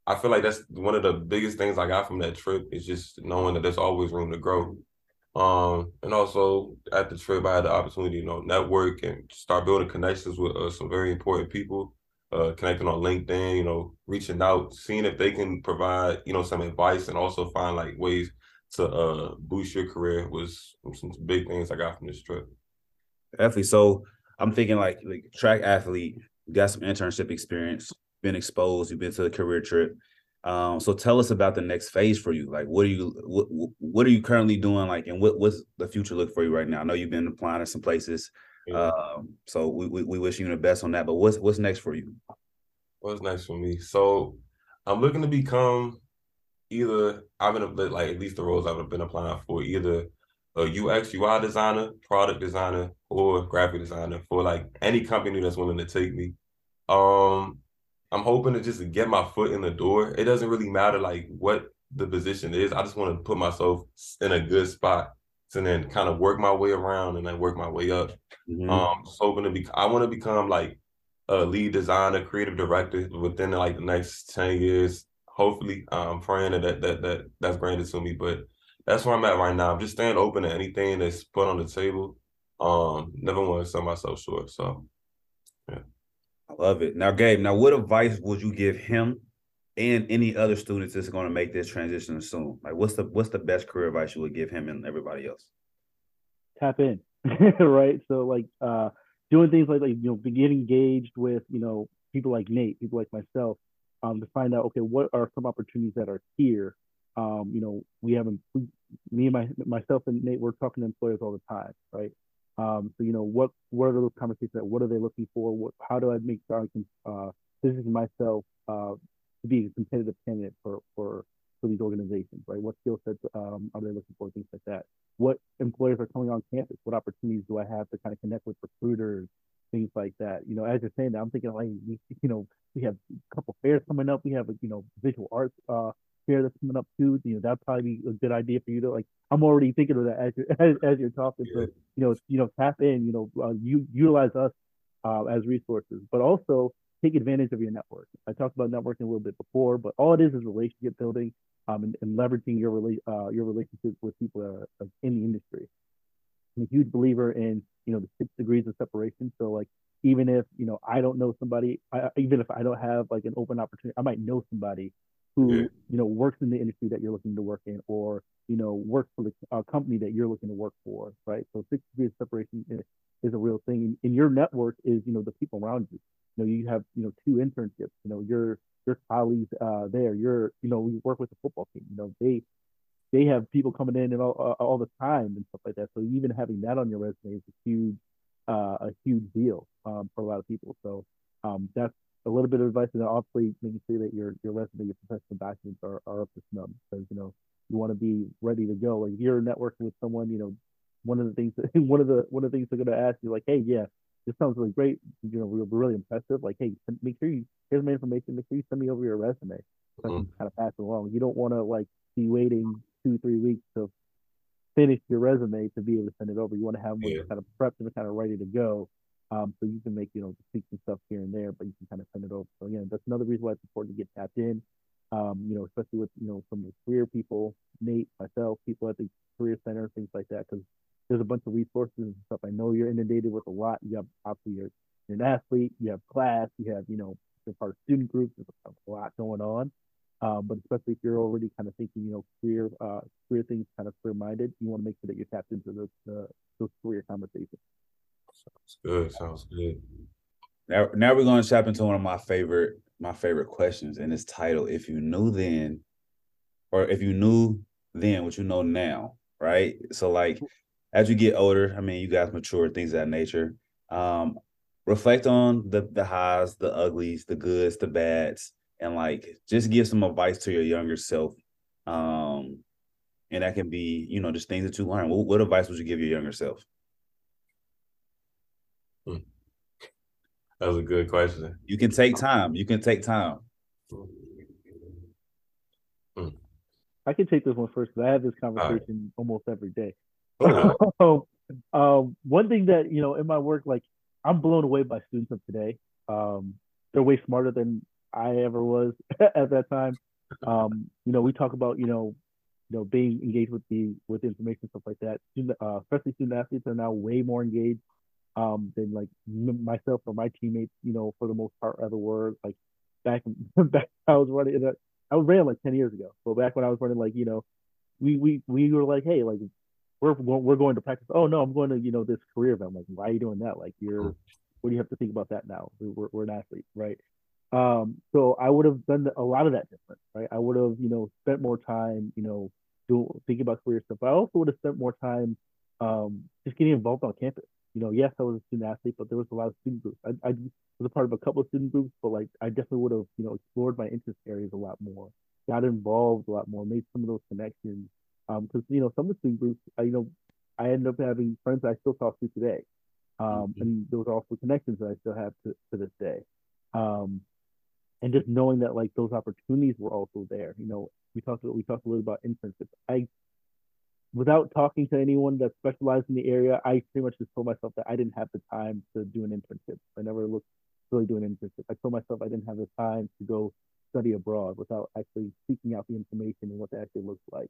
I feel like that's one of the biggest things I got from that trip is just knowing that there's always room to grow. Um, and also at the trip, I had the opportunity, you know, network and start building connections with uh, some very important people uh, connecting on LinkedIn, you know, reaching out, seeing if they can provide, you know, some advice and also find like ways to uh, boost your career was some big things I got from this trip. Definitely. So I'm thinking like like track athlete, got some internship experience, been exposed, you've been to the career trip. Um, so tell us about the next phase for you. Like, what are you what what are you currently doing? Like, and what what's the future look for you right now? I know you've been applying to some places. Um, so we, we, we wish you the best on that. But what's what's next for you? What's next for me? So I'm looking to become either I've been like at least the roles I've been applying for either a UX UI designer, product designer, or graphic designer for like any company that's willing to take me. Um, I'm hoping to just get my foot in the door. It doesn't really matter like what the position is. I just want to put myself in a good spot and then kind of work my way around and then work my way up. Mm-hmm. Um, so hoping to be, I want to become like a lead designer, creative director within like the next ten years. Hopefully, I'm praying that that that, that that's granted to me. But that's where I'm at right now. I'm just staying open to anything that's put on the table. Um, never want to sell myself short. So, yeah. Love it. Now, Gabe, now what advice would you give him and any other students that's going to make this transition soon? Like, what's the what's the best career advice you would give him and everybody else? Tap in, right? So, like, uh, doing things like like you know, get engaged with you know people like Nate, people like myself, um, to find out okay, what are some opportunities that are here. Um, you know, we haven't we, me and my myself and Nate, we're talking to employers all the time, right? Um, so you know, what what are those conversations? That, what are they looking for? What how do I make sure I can uh, position myself uh, to be a competitive candidate for for for these organizations, right? What skill sets um, are they looking for? Things like that. What employers are coming on campus? What opportunities do I have to kind of connect with recruiters? Things like that. You know, as you're saying that, I'm thinking like, you know, we have a couple fairs coming up. We have a you know visual arts uh, fair that's coming up too. You know, that'd probably be a good idea for you to like. I'm already thinking of that as you're as, as you're talking. Yeah. So you know, you know, tap in. You know, uh, you utilize us uh, as resources, but also take advantage of your network. I talked about networking a little bit before, but all it is is relationship building um, and, and, leveraging your rela- uh, your relationships with people that are uh, in the industry. I'm a huge believer in you know the six degrees of separation. So like even if you know I don't know somebody, I, even if I don't have like an open opportunity, I might know somebody who yeah. you know works in the industry that you're looking to work in, or you know works for the uh, company that you're looking to work for, right? So six degrees of separation is a real thing. And your network is, you know, the people around you. You know, you have, you know, two internships, you know, your your colleagues uh there, you're, you know, we work with the football team, you know, they they have people coming in and all, all the time and stuff like that. So even having that on your resume is a huge uh, a huge deal um, for a lot of people. So um, that's a little bit of advice, and obviously making sure that your your resume, your professional documents are, are up to snub because you know you want to be ready to go. Like if you're networking with someone, you know, one of the things that, one of the one of the things they're going to ask you, like, hey, yeah, this sounds really great. You know, we're really impressive. Like, hey, make sure you here's my information. Make sure you send me over your resume. So mm-hmm. I can kind of pass it along. You don't want to like be waiting two three weeks to finish your resume to be able to send it over. You want to have one yeah. kind of prepped and kind of ready to go. Um, so you can make, you know, tweaks and stuff here and there, but you can kind of send it over. So again, that's another reason why it's important to get tapped in. Um, you know, especially with, you know, some of the career people, Nate, myself, people at the career center, things like that, because there's a bunch of resources and stuff. I know you're inundated with a lot. You have obviously you're, an athlete, you have class, you have, you know, you're part of student groups, there's a lot going on. Um, but especially if you're already kind of thinking, you know, career uh, career things, kind of career minded, you want to make sure that you're tapped into those uh, those career conversations. Sounds good. Sounds good. Now, now we're going to tap into one of my favorite my favorite questions, and it's titled "If You Knew Then, or If You Knew Then What You Know Now." Right. So, like, as you get older, I mean, you guys mature, things of that nature. Um, reflect on the the highs, the uglies, the goods, the bads, and like just give some advice to your younger self. Um, and that can be, you know, just things that you learn. What, what advice would you give your younger self? Hmm. That was a good question. You can take time. You can take time. Hmm. I can take this one first because I have this conversation right. almost every day. um, one thing that you know in my work, like I'm blown away by students of today. Um, they're way smarter than I ever was at that time. Um, you know, we talk about you know, you know, being engaged with the with information stuff like that. Student, uh, especially student athletes are now way more engaged um, than like m- myself or my teammates. You know, for the most part, ever were. Like back back I was running. I ran like ten years ago. but back when I was running, like you know, we we we were like, hey, like we're we're going to practice. Oh no, I'm going to you know this career event. I'm like, why are you doing that? Like you're what do you have to think about that now? We're, we're an athlete, right? Um, so I would have done a lot of that different, right? I would have, you know, spent more time, you know, doing thinking about career stuff. I also would have spent more time um, just getting involved on campus. You know, yes, I was a student athlete, but there was a lot of student groups. I, I was a part of a couple of student groups, but like I definitely would have, you know, explored my interest areas a lot more, got involved a lot more, made some of those connections. Because um, you know, some of the student groups, I, you know, I ended up having friends I still talk to today, um, mm-hmm. and those are also connections that I still have to, to this day. Um, and just knowing that like those opportunities were also there. You know, we talked we talked a little about internships. I without talking to anyone that specialized in the area, I pretty much just told myself that I didn't have the time to do an internship. I never looked really doing an internship. I told myself I didn't have the time to go study abroad without actually seeking out the information and what that actually looks like.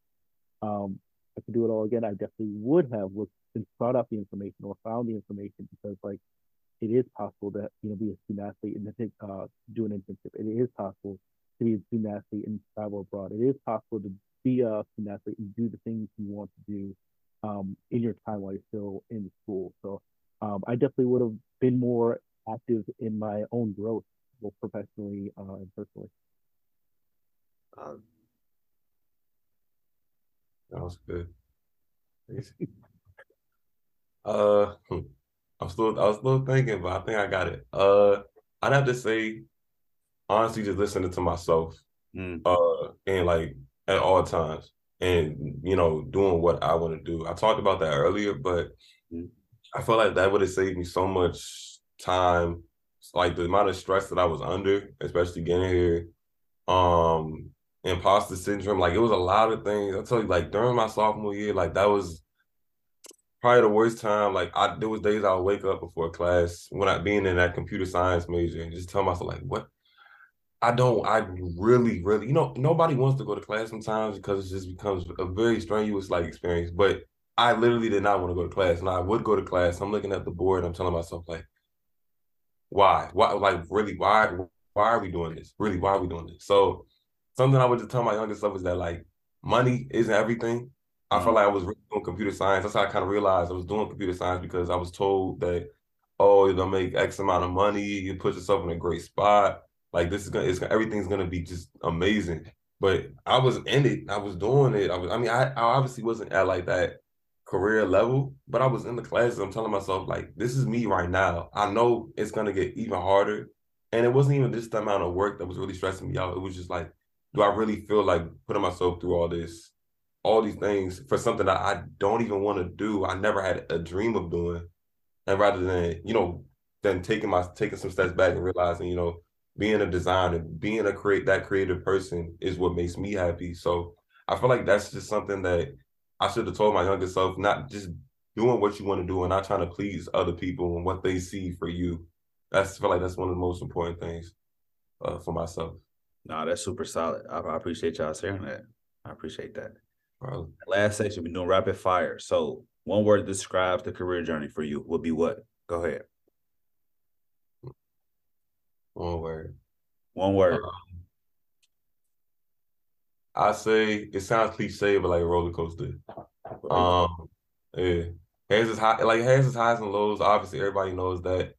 Um, I could do it all again. I definitely would have looked and sought out the information or found the information because like it is possible to you know be a student athlete and to take, uh, do an internship. It is possible to be a student athlete and travel abroad. It is possible to be a student athlete and do the things you want to do um, in your time while you're still in school. So um, I definitely would have been more active in my own growth, both professionally uh, and personally. Um, that was good. uh, hmm. I'm still I was still thinking, but I think I got it. Uh I'd have to say honestly just listening to myself. Mm. Uh and like at all times and you know doing what I want to do. I talked about that earlier, but mm. I feel like that would have saved me so much time, like the amount of stress that I was under, especially getting here. Um imposter syndrome, like it was a lot of things. I tell you, like during my sophomore year, like that was probably the worst time. Like I, there was days I would wake up before class when I being in that computer science major and just tell myself like, what? I don't. I really, really, you know, nobody wants to go to class sometimes because it just becomes a very strenuous like experience. But I literally did not want to go to class, and I would go to class. I'm looking at the board. I'm telling myself like, why? Why? Like really? Why? Why are we doing this? Really? Why are we doing this? So something I would just tell my younger self is that like money isn't everything I Mm-hmm. felt like I was really doing computer science. That's how I kind of realized I was doing computer science because I was told that, oh, you're gonna make X amount of money, you put yourself in a great spot. Like this is gonna, it's everything's gonna be just amazing. But I was in it. I was doing it. I was. I mean, I, I obviously wasn't at like that career level, but I was in the classes. I'm telling myself like, this is me right now. I know it's gonna get even harder, and it wasn't even just the amount of work that was really stressing me out. It was just like, do I really feel like putting myself through all this, all these things for something that I don't even want to do? I never had a dream of doing, and rather than you know, than taking my taking some steps back and realizing you know being a designer, being a create that creative person is what makes me happy. So I feel like that's just something that I should have told my younger self, not just doing what you want to do and not trying to please other people and what they see for you. That's I feel like that's one of the most important things uh, for myself. No, that's super solid. I, I appreciate y'all sharing that. I appreciate that. Bro. Last section, we're doing rapid fire. So one word describes the career journey for you would be what? Go ahead. One word. One word. Um, I say it sounds cliche, but like a roller coaster. Um, yeah, has its high, like has its highs and lows. Obviously, everybody knows that.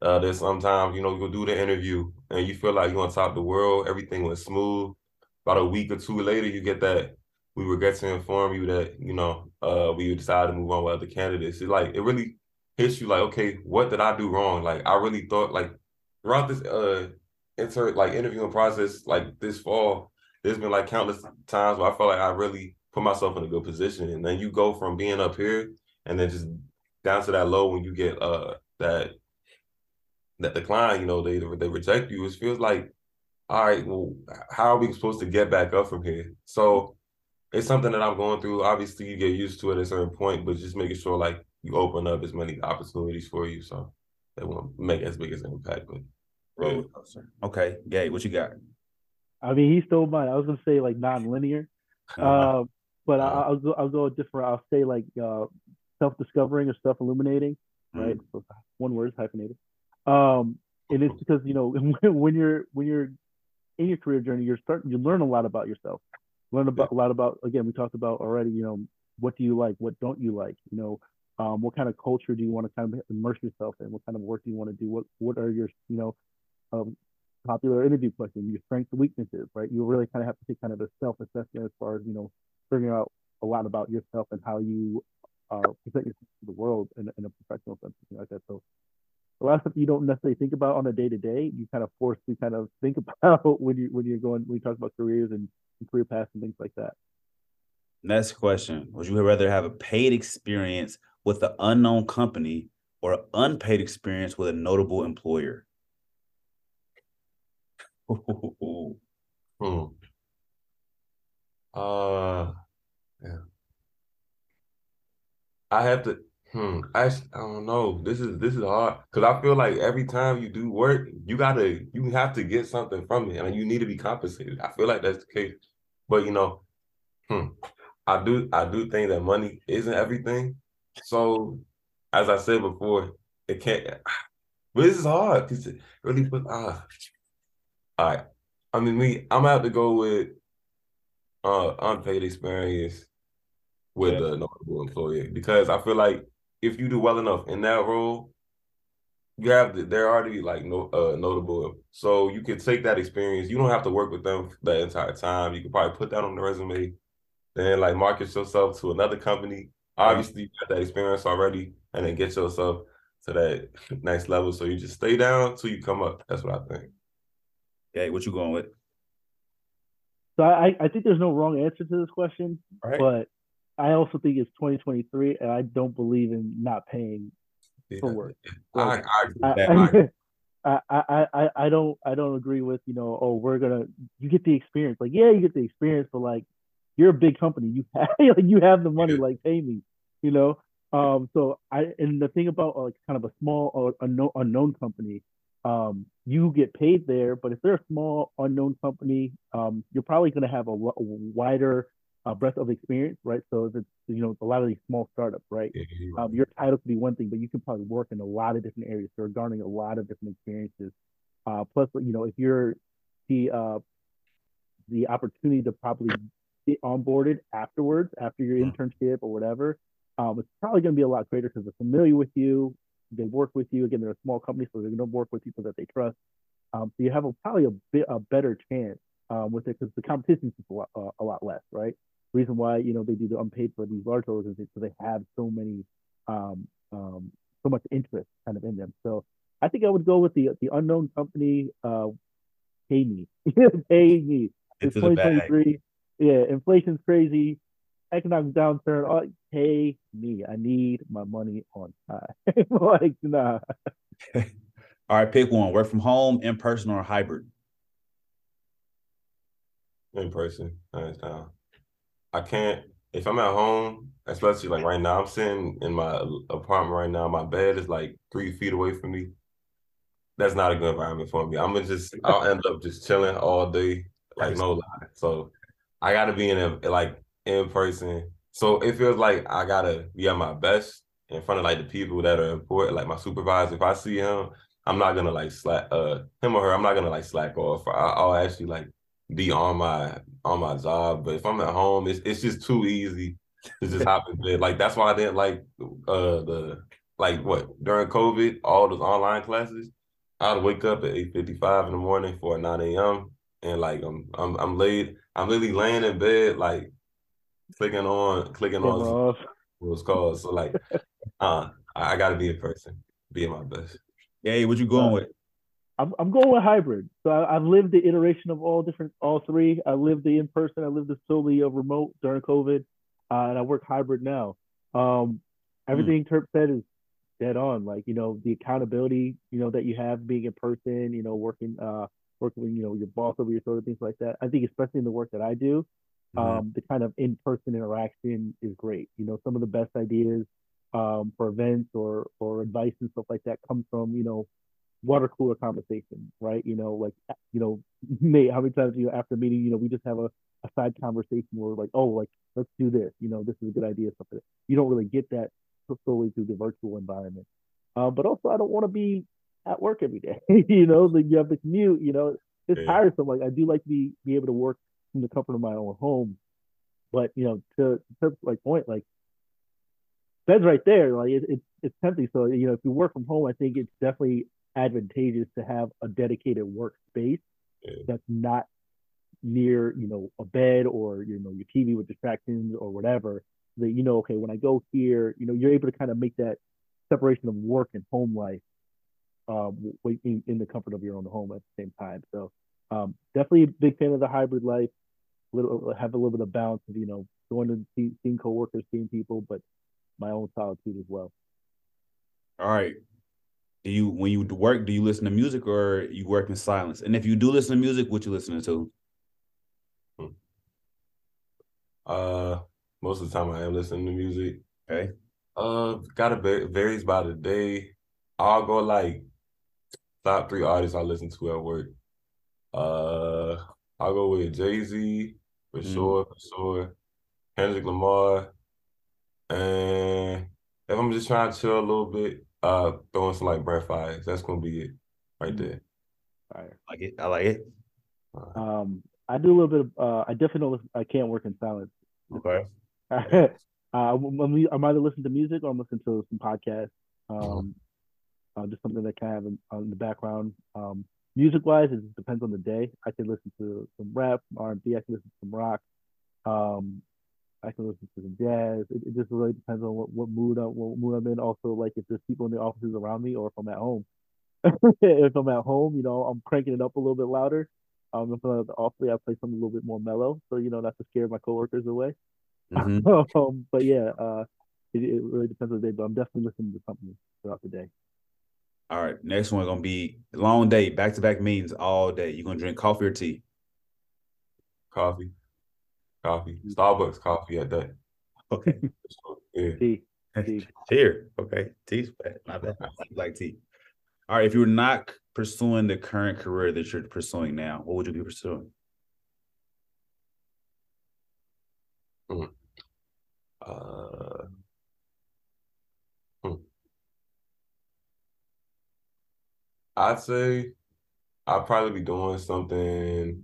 Uh, there's sometimes you know you go do the interview and you feel like you're on top of the world. Everything went smooth. About a week or two later, you get that we regret to inform you that you know uh we decided to move on with other candidates. It like it really hits you like, okay, what did I do wrong? Like I really thought like throughout this uh inter like interviewing process like this fall, there's been like countless times where I felt like I really put myself in a good position. And then you go from being up here and then just down to that low when you get uh that that decline, you know, they they reject you. It feels like, all right, well, how are we supposed to get back up from here? So it's something that I'm going through. Obviously, you get used to it at a certain point, but just making sure like you open up as many opportunities for you, so they won't make as big as an impact. But Roller coaster. Okay, Gabe, what you got? I mean, he stole mine. I was gonna say like non-linear, Uh-huh. uh, but I, Uh-huh. I'll go. I'll go different. I'll say like uh, self-discovering or self-illuminating. Right. So one word is hyphenated. Um, and it's because you know when you're when you're in your career journey, you're starting you learn a lot about yourself. Learn about a lot about again we talked about already. You know what do you like, what don't you like. You know um, what kind of culture do you want to kind of immerse yourself in? What kind of work do you want to do? What what are your you know um, popular interview questions, your strengths and weaknesses, right? You really kind of have to take kind of a self-assessment as far as you know figuring out a lot about yourself and how you uh, present yourself to the world in, in a professional sense, like that. So a lot of stuff you don't necessarily think about on a day to day, you kind of force to kind of think about when you when you're going when you talk about careers and, and career paths and things like that. Next question: Would you rather have a paid experience with an unknown company or an unpaid experience with a notable employer? Hmm. Uh, yeah. I have to. Hmm. I I don't know. This is this is hard because I feel like every time you do work, you gotta you have to get something from it, and you need to be compensated. I feel like that's the case, but you know, hmm. I do I do think that money isn't everything. So, as I said before, it can't. But this is hard because it really put ah. All right. I mean, me, I'm gonna have to go with uh unpaid experience with Yeah. a notable employer because I feel like if you do well enough in that role, you have the, they're already like no uh notable, so you can take that experience. You don't have to work with them the entire time. You can probably put that on the resume, then like market yourself to another company. Obviously, you got that experience already, and then get yourself to that next level. So you just stay down till you come up. That's what I think. Okay, what you going with? So I, I think there's no wrong answer to this question, right. but I also think it's 2023, and I don't believe in not paying for Yeah. work. I, Like, I I. I, I, I, I don't I don't agree with you know oh we're gonna you get the experience like yeah you get the experience but like you're a big company you have like you have the money Yeah. like pay me you know um so I and the thing about like kind of a small or unknown unknown company um you get paid there but if they're a small unknown company um you're probably gonna have a, wider uh, breadth of experience right so if it's you know a lot of these small startups right you're um, your title could be one thing, but you can probably work in a lot of different areas. So regarding a lot of different experiences. Uh, plus, you know, if you're the uh, the opportunity to probably get onboarded afterwards, after your Mhm. internship or whatever, um, it's probably going to be a lot greater because they're familiar with you. They work with you. Again, they're a small company, so they're going to work with people that they trust. Um, so you have a, probably a bit a better chance um, with it because the competition is a lot, uh, a lot less, right? Reason why you know they do the unpaid for these large organizations because they have so many, um, um, so much interest kind of in them. So I think I would go with the the unknown company. Uh, pay me, pay me. It's Into the bag. 2023. Yeah, inflation's crazy. Economic downturn. Oh, pay me. I need my money on time. like, nah. All right, pick one. Work from home, in person, or hybrid. in person, hands uh, down. I can't if I'm at home, especially like right now. I'm sitting in my apartment right now. My bed is like three feet away from me. That's not a good environment for me. I'm gonna just I'll end up just chilling all day, like no lie. So I gotta be in a like in person. So it feels like I gotta be at my best in front of like the people that are important, like my supervisor. If I see him, I'm not gonna like slack uh him or her. I'm not gonna like slack off. I, I'll actually like be on my on my job. But if I'm at home, it's it's just too easy to just hop in bed. Like that's why I didn't like uh the like what during COVID, all those online classes. I'd wake up at eight fifty five in the morning for nine a.m. and like I'm I'm I'm laid I'm literally laying in bed like clicking on clicking on off. what it's called. So like uh I, I gotta be in person, be my best. Hey, what you going Uh, with? I'm I'm going with hybrid. So I, I've lived the iteration of all different, all three. I lived the in person. I lived the solely of remote during COVID, uh, and I work hybrid now. Um, everything Turp said is dead on. Like you know the accountability, you know that you have being in person. You know working, uh, working with you know your boss over your shoulder, things like that. I think especially in the work that I do, Mhm. um, the kind of in-person interaction is great. You know, some of the best ideas um, for events or or advice and stuff like that comes from you know water cooler conversation, right? You know, like you know, Nate, how many times you know after a meeting, you know, we just have a, a side conversation where we're like, oh, like let's do this. You know, this is a good idea. Stuff like that. You don't really get that solely through the virtual environment. Uh, but also, I don't want to be at work every day. you know, like you have the commute. You know, it's Yeah. tiresome. Like I do like to be be able to work from the comfort of my own home. But you know, to to like point, like bed's right there. Like it, it, it's tempting. So you know, if you work from home, I think it's definitely advantageous to have a dedicated workspace Yeah. that's not near you know a bed or you know your TV with distractions or whatever. That you know, okay, when I go here, you know, you're able to kind of make that separation of work and home life um, in, in the comfort of your own home at the same time. So um, definitely a big fan of the hybrid life. Little have a little bit of balance of you know going to see, seeing coworkers, seeing people, but my own solitude as well. All right. Do you when you work, do you listen to music or you work in silence? And if you do listen to music, what you listening to? Uh most of the time I am listening to music. Okay. Uh, gotta va- varies by the day. I'll go like top three artists I listen to at work. Uh, I'll go with Jay Z for Mm. sure, for sure. Kendrick Lamar, and if I'm just trying to chill a little bit, uh, throwing some like Brent Faiyaz. That's gonna be it right Mm. there. Fire. Like it. I like it. Uh, Um, I do a little bit of. Uh, I definitely don't. I can't work in silence. Okay. uh, I'm, I'm I'm either listening to music or I'm listening to some podcasts. Um, uh, just something that kind of have in, on the background. Um, music wise, it just depends on the day. I can listen to some rap, R and B. I can listen to some rock. Um, I can listen to some jazz. It, it just really depends on what, what mood I'm what mood I'm in. Also, like if there's people in the offices around me or if I'm at home. if I'm at home, you know, I'm cranking it up a little bit louder. Um, if I'm at the office, I play something a little bit more mellow, so you know, not to scare my coworkers away. Mhm. um, but yeah, uh, it, it really depends on the day. But I'm definitely listening to something throughout the day. All right. Next one gonna be long day, back to back meetings all day. You gonna drink coffee or tea? coffee, coffee, Starbucks coffee at that. Okay. Yeah. Tea, tea. Here. Okay. Tea's bad. Not bad. I like tea. All right. If you were not pursuing the current career that you're pursuing now, what would you be pursuing? Uh, I'd say I'd probably be doing something.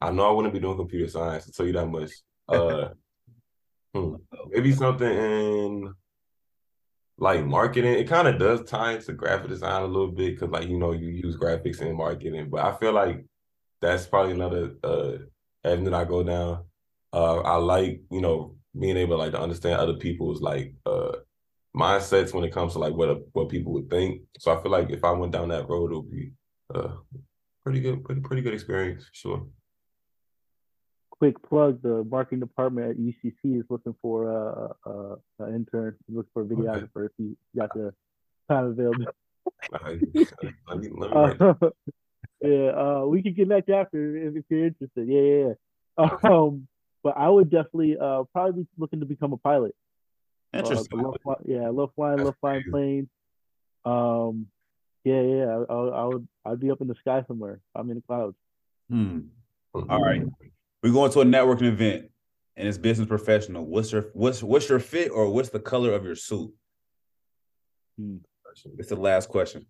I know I wouldn't be doing computer science. I'll tell you that much. Uh, hmm, maybe something in like marketing. It kind of does tie into graphic design a little bit because, like, you know, you use graphics in marketing. But I feel like that's probably another uh avenue I go down. Uh, I like you know being able like to understand other people's like uh mindsets when it comes to like what a, what people would think. So I feel like if I went down that road, it would be uh pretty good, pretty pretty good experience for sure. Quick plug: the marketing department at UCC is looking for a, a, a an intern. Looking for a videographer. Okay. If you got the time available. let me, let me uh, yeah, uh, we can connect after if, if you're interested. Yeah, yeah. yeah. Um, but I would definitely uh probably be looking to become a pilot. Interesting. Uh, love, yeah, I love flying, That's love flying crazy. planes. Um, yeah, yeah, I, I, I, would, I'd be up in the sky somewhere. I'm in the clouds. Hmm. All right, we're going to a networking event, and it's business professional. What's your what's what's your fit, or what's the color of your suit? Hmm. It's the last question.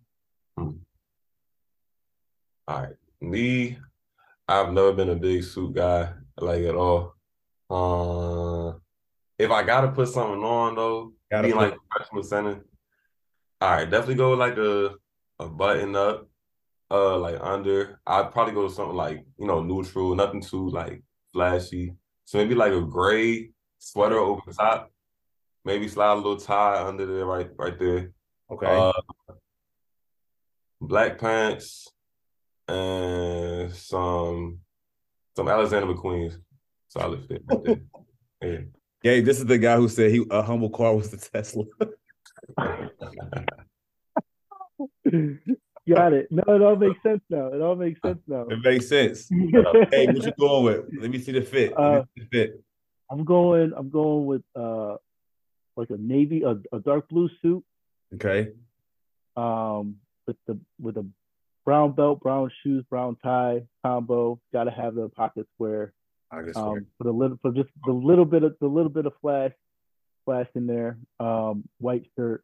Hmm. All right, me, I've never been a big suit guy like at all. Uh, if I gotta put something on though, gotta being like professional center, all right, definitely go like a a button up, uh, like under. I'd probably go to something like you know neutral, nothing too like flashy. So maybe like a gray sweater over the top. Maybe slide a little tie under there, right, right there. Okay. Uh, black pants and some some Alexander McQueen's solid fit right there. Yeah. Yeah, this is the guy who said he a humble car was the Tesla. Got it. No, it all makes sense now. It all makes sense now. It makes sense. hey, what you going with? Let me see the fit. Uh, see the fit. I'm going. I'm going with uh, like a navy, a, a dark blue suit. Okay. Um, with the with a brown belt, brown shoes, brown tie combo. Got to have the pocket square. I guess um, for the little for just the little bit of the little bit of flash flash in there. Um, white shirt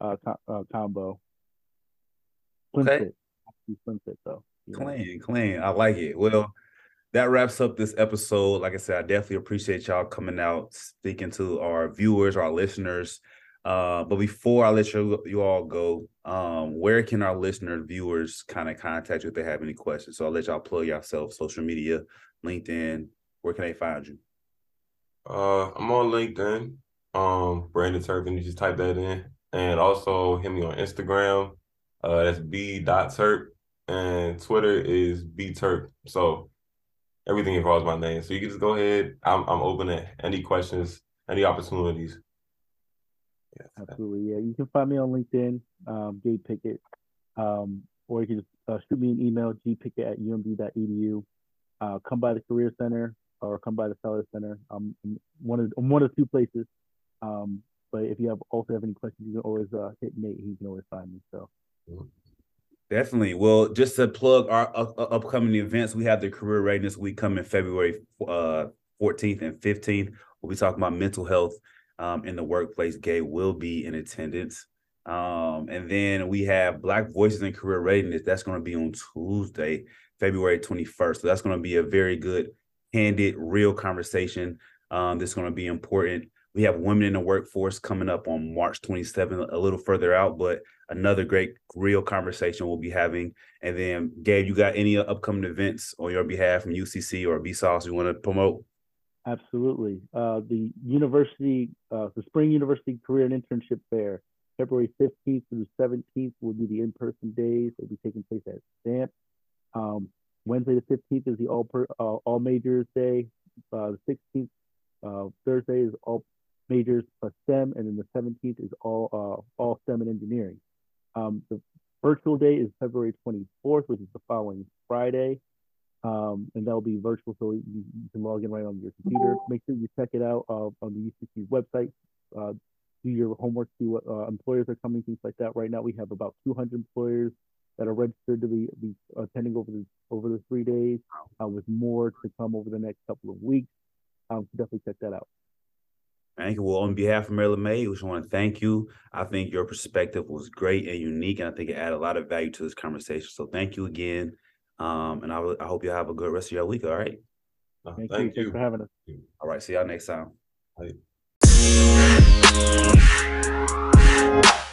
uh, uh combo. Slim okay. fit. Slim fit though. Clean, clean. I like it. Well, that wraps up this episode. Like I said, I definitely appreciate y'all coming out, speaking to our viewers, our listeners. Uh, but before I let you you all go, um, where can our listener viewers kind of contact you if they have any questions? So I'll let y'all plug yourself, social media, LinkedIn, where can they find you? Uh, I'm on LinkedIn. Um, Brandon Turpin. You just type that in, and also hit me on Instagram. Uh, that's b dot terp, and Twitter is b terp. So everything involves my name. So you can just go ahead. I'm I'm open to any questions, any opportunities. Yeah. Absolutely. Yeah, you can find me on LinkedIn, um, Gabe Pickett, um, or you can just uh, shoot me an email, gpickett at umd.edu. Uh, come by the Career Center or come by the Seller Center. I'm, one of one of two places. Um, but if you have also have any questions, you can always uh, hit Nate. He can always find me. So. Definitely. Well, just to plug our uh, upcoming events, we have the Career Readiness Week coming February uh, 14th and 15th. We'll be talking about mental health um, in the workplace. Gabe will be in attendance. Um, and then we have Black Voices in Career Readiness. That's going to be on Tuesday, February 21st. So that's going to be a very good candid, real conversation um, that's going to be important. We have women in the workforce coming up on March 27th, a little further out, but another great, real conversation we'll be having. And then, Gabe, you got any upcoming events on your behalf from UCC or BSOS you want to promote? Absolutely. Uh, the university, uh, the Spring University Career and Internship Fair, February 15th through 17th will be the in-person days. They'll be taking place at Stamp. Um, Wednesday the 15th is the all per, uh, all majors day. Uh, the 16th uh, Thursday is all majors plus STEM, and then the 17th is all uh, all STEM and engineering. Um, the virtual day is February 24th, which is the following Friday, um, and that'll be virtual, so you, you, can log in right on your computer. Make sure you check it out uh, on the UCC website. Uh, do your homework, see what employers are coming, things like that. Right now, we have about 200 employers that are registered to be, be attending over the over the three days, uh, with more to come over the next couple of weeks. Um, definitely check that out. Thank you. Well, on behalf of Maryland Made, we just want to thank you. I think your perspective was great and unique, and I think it added a lot of value to this conversation. So thank you again. Um, and I, I hope you have a good rest of your week. All right. No, Thank, thank you. you. Thanks for having us. All right. See y'all next time. Bye.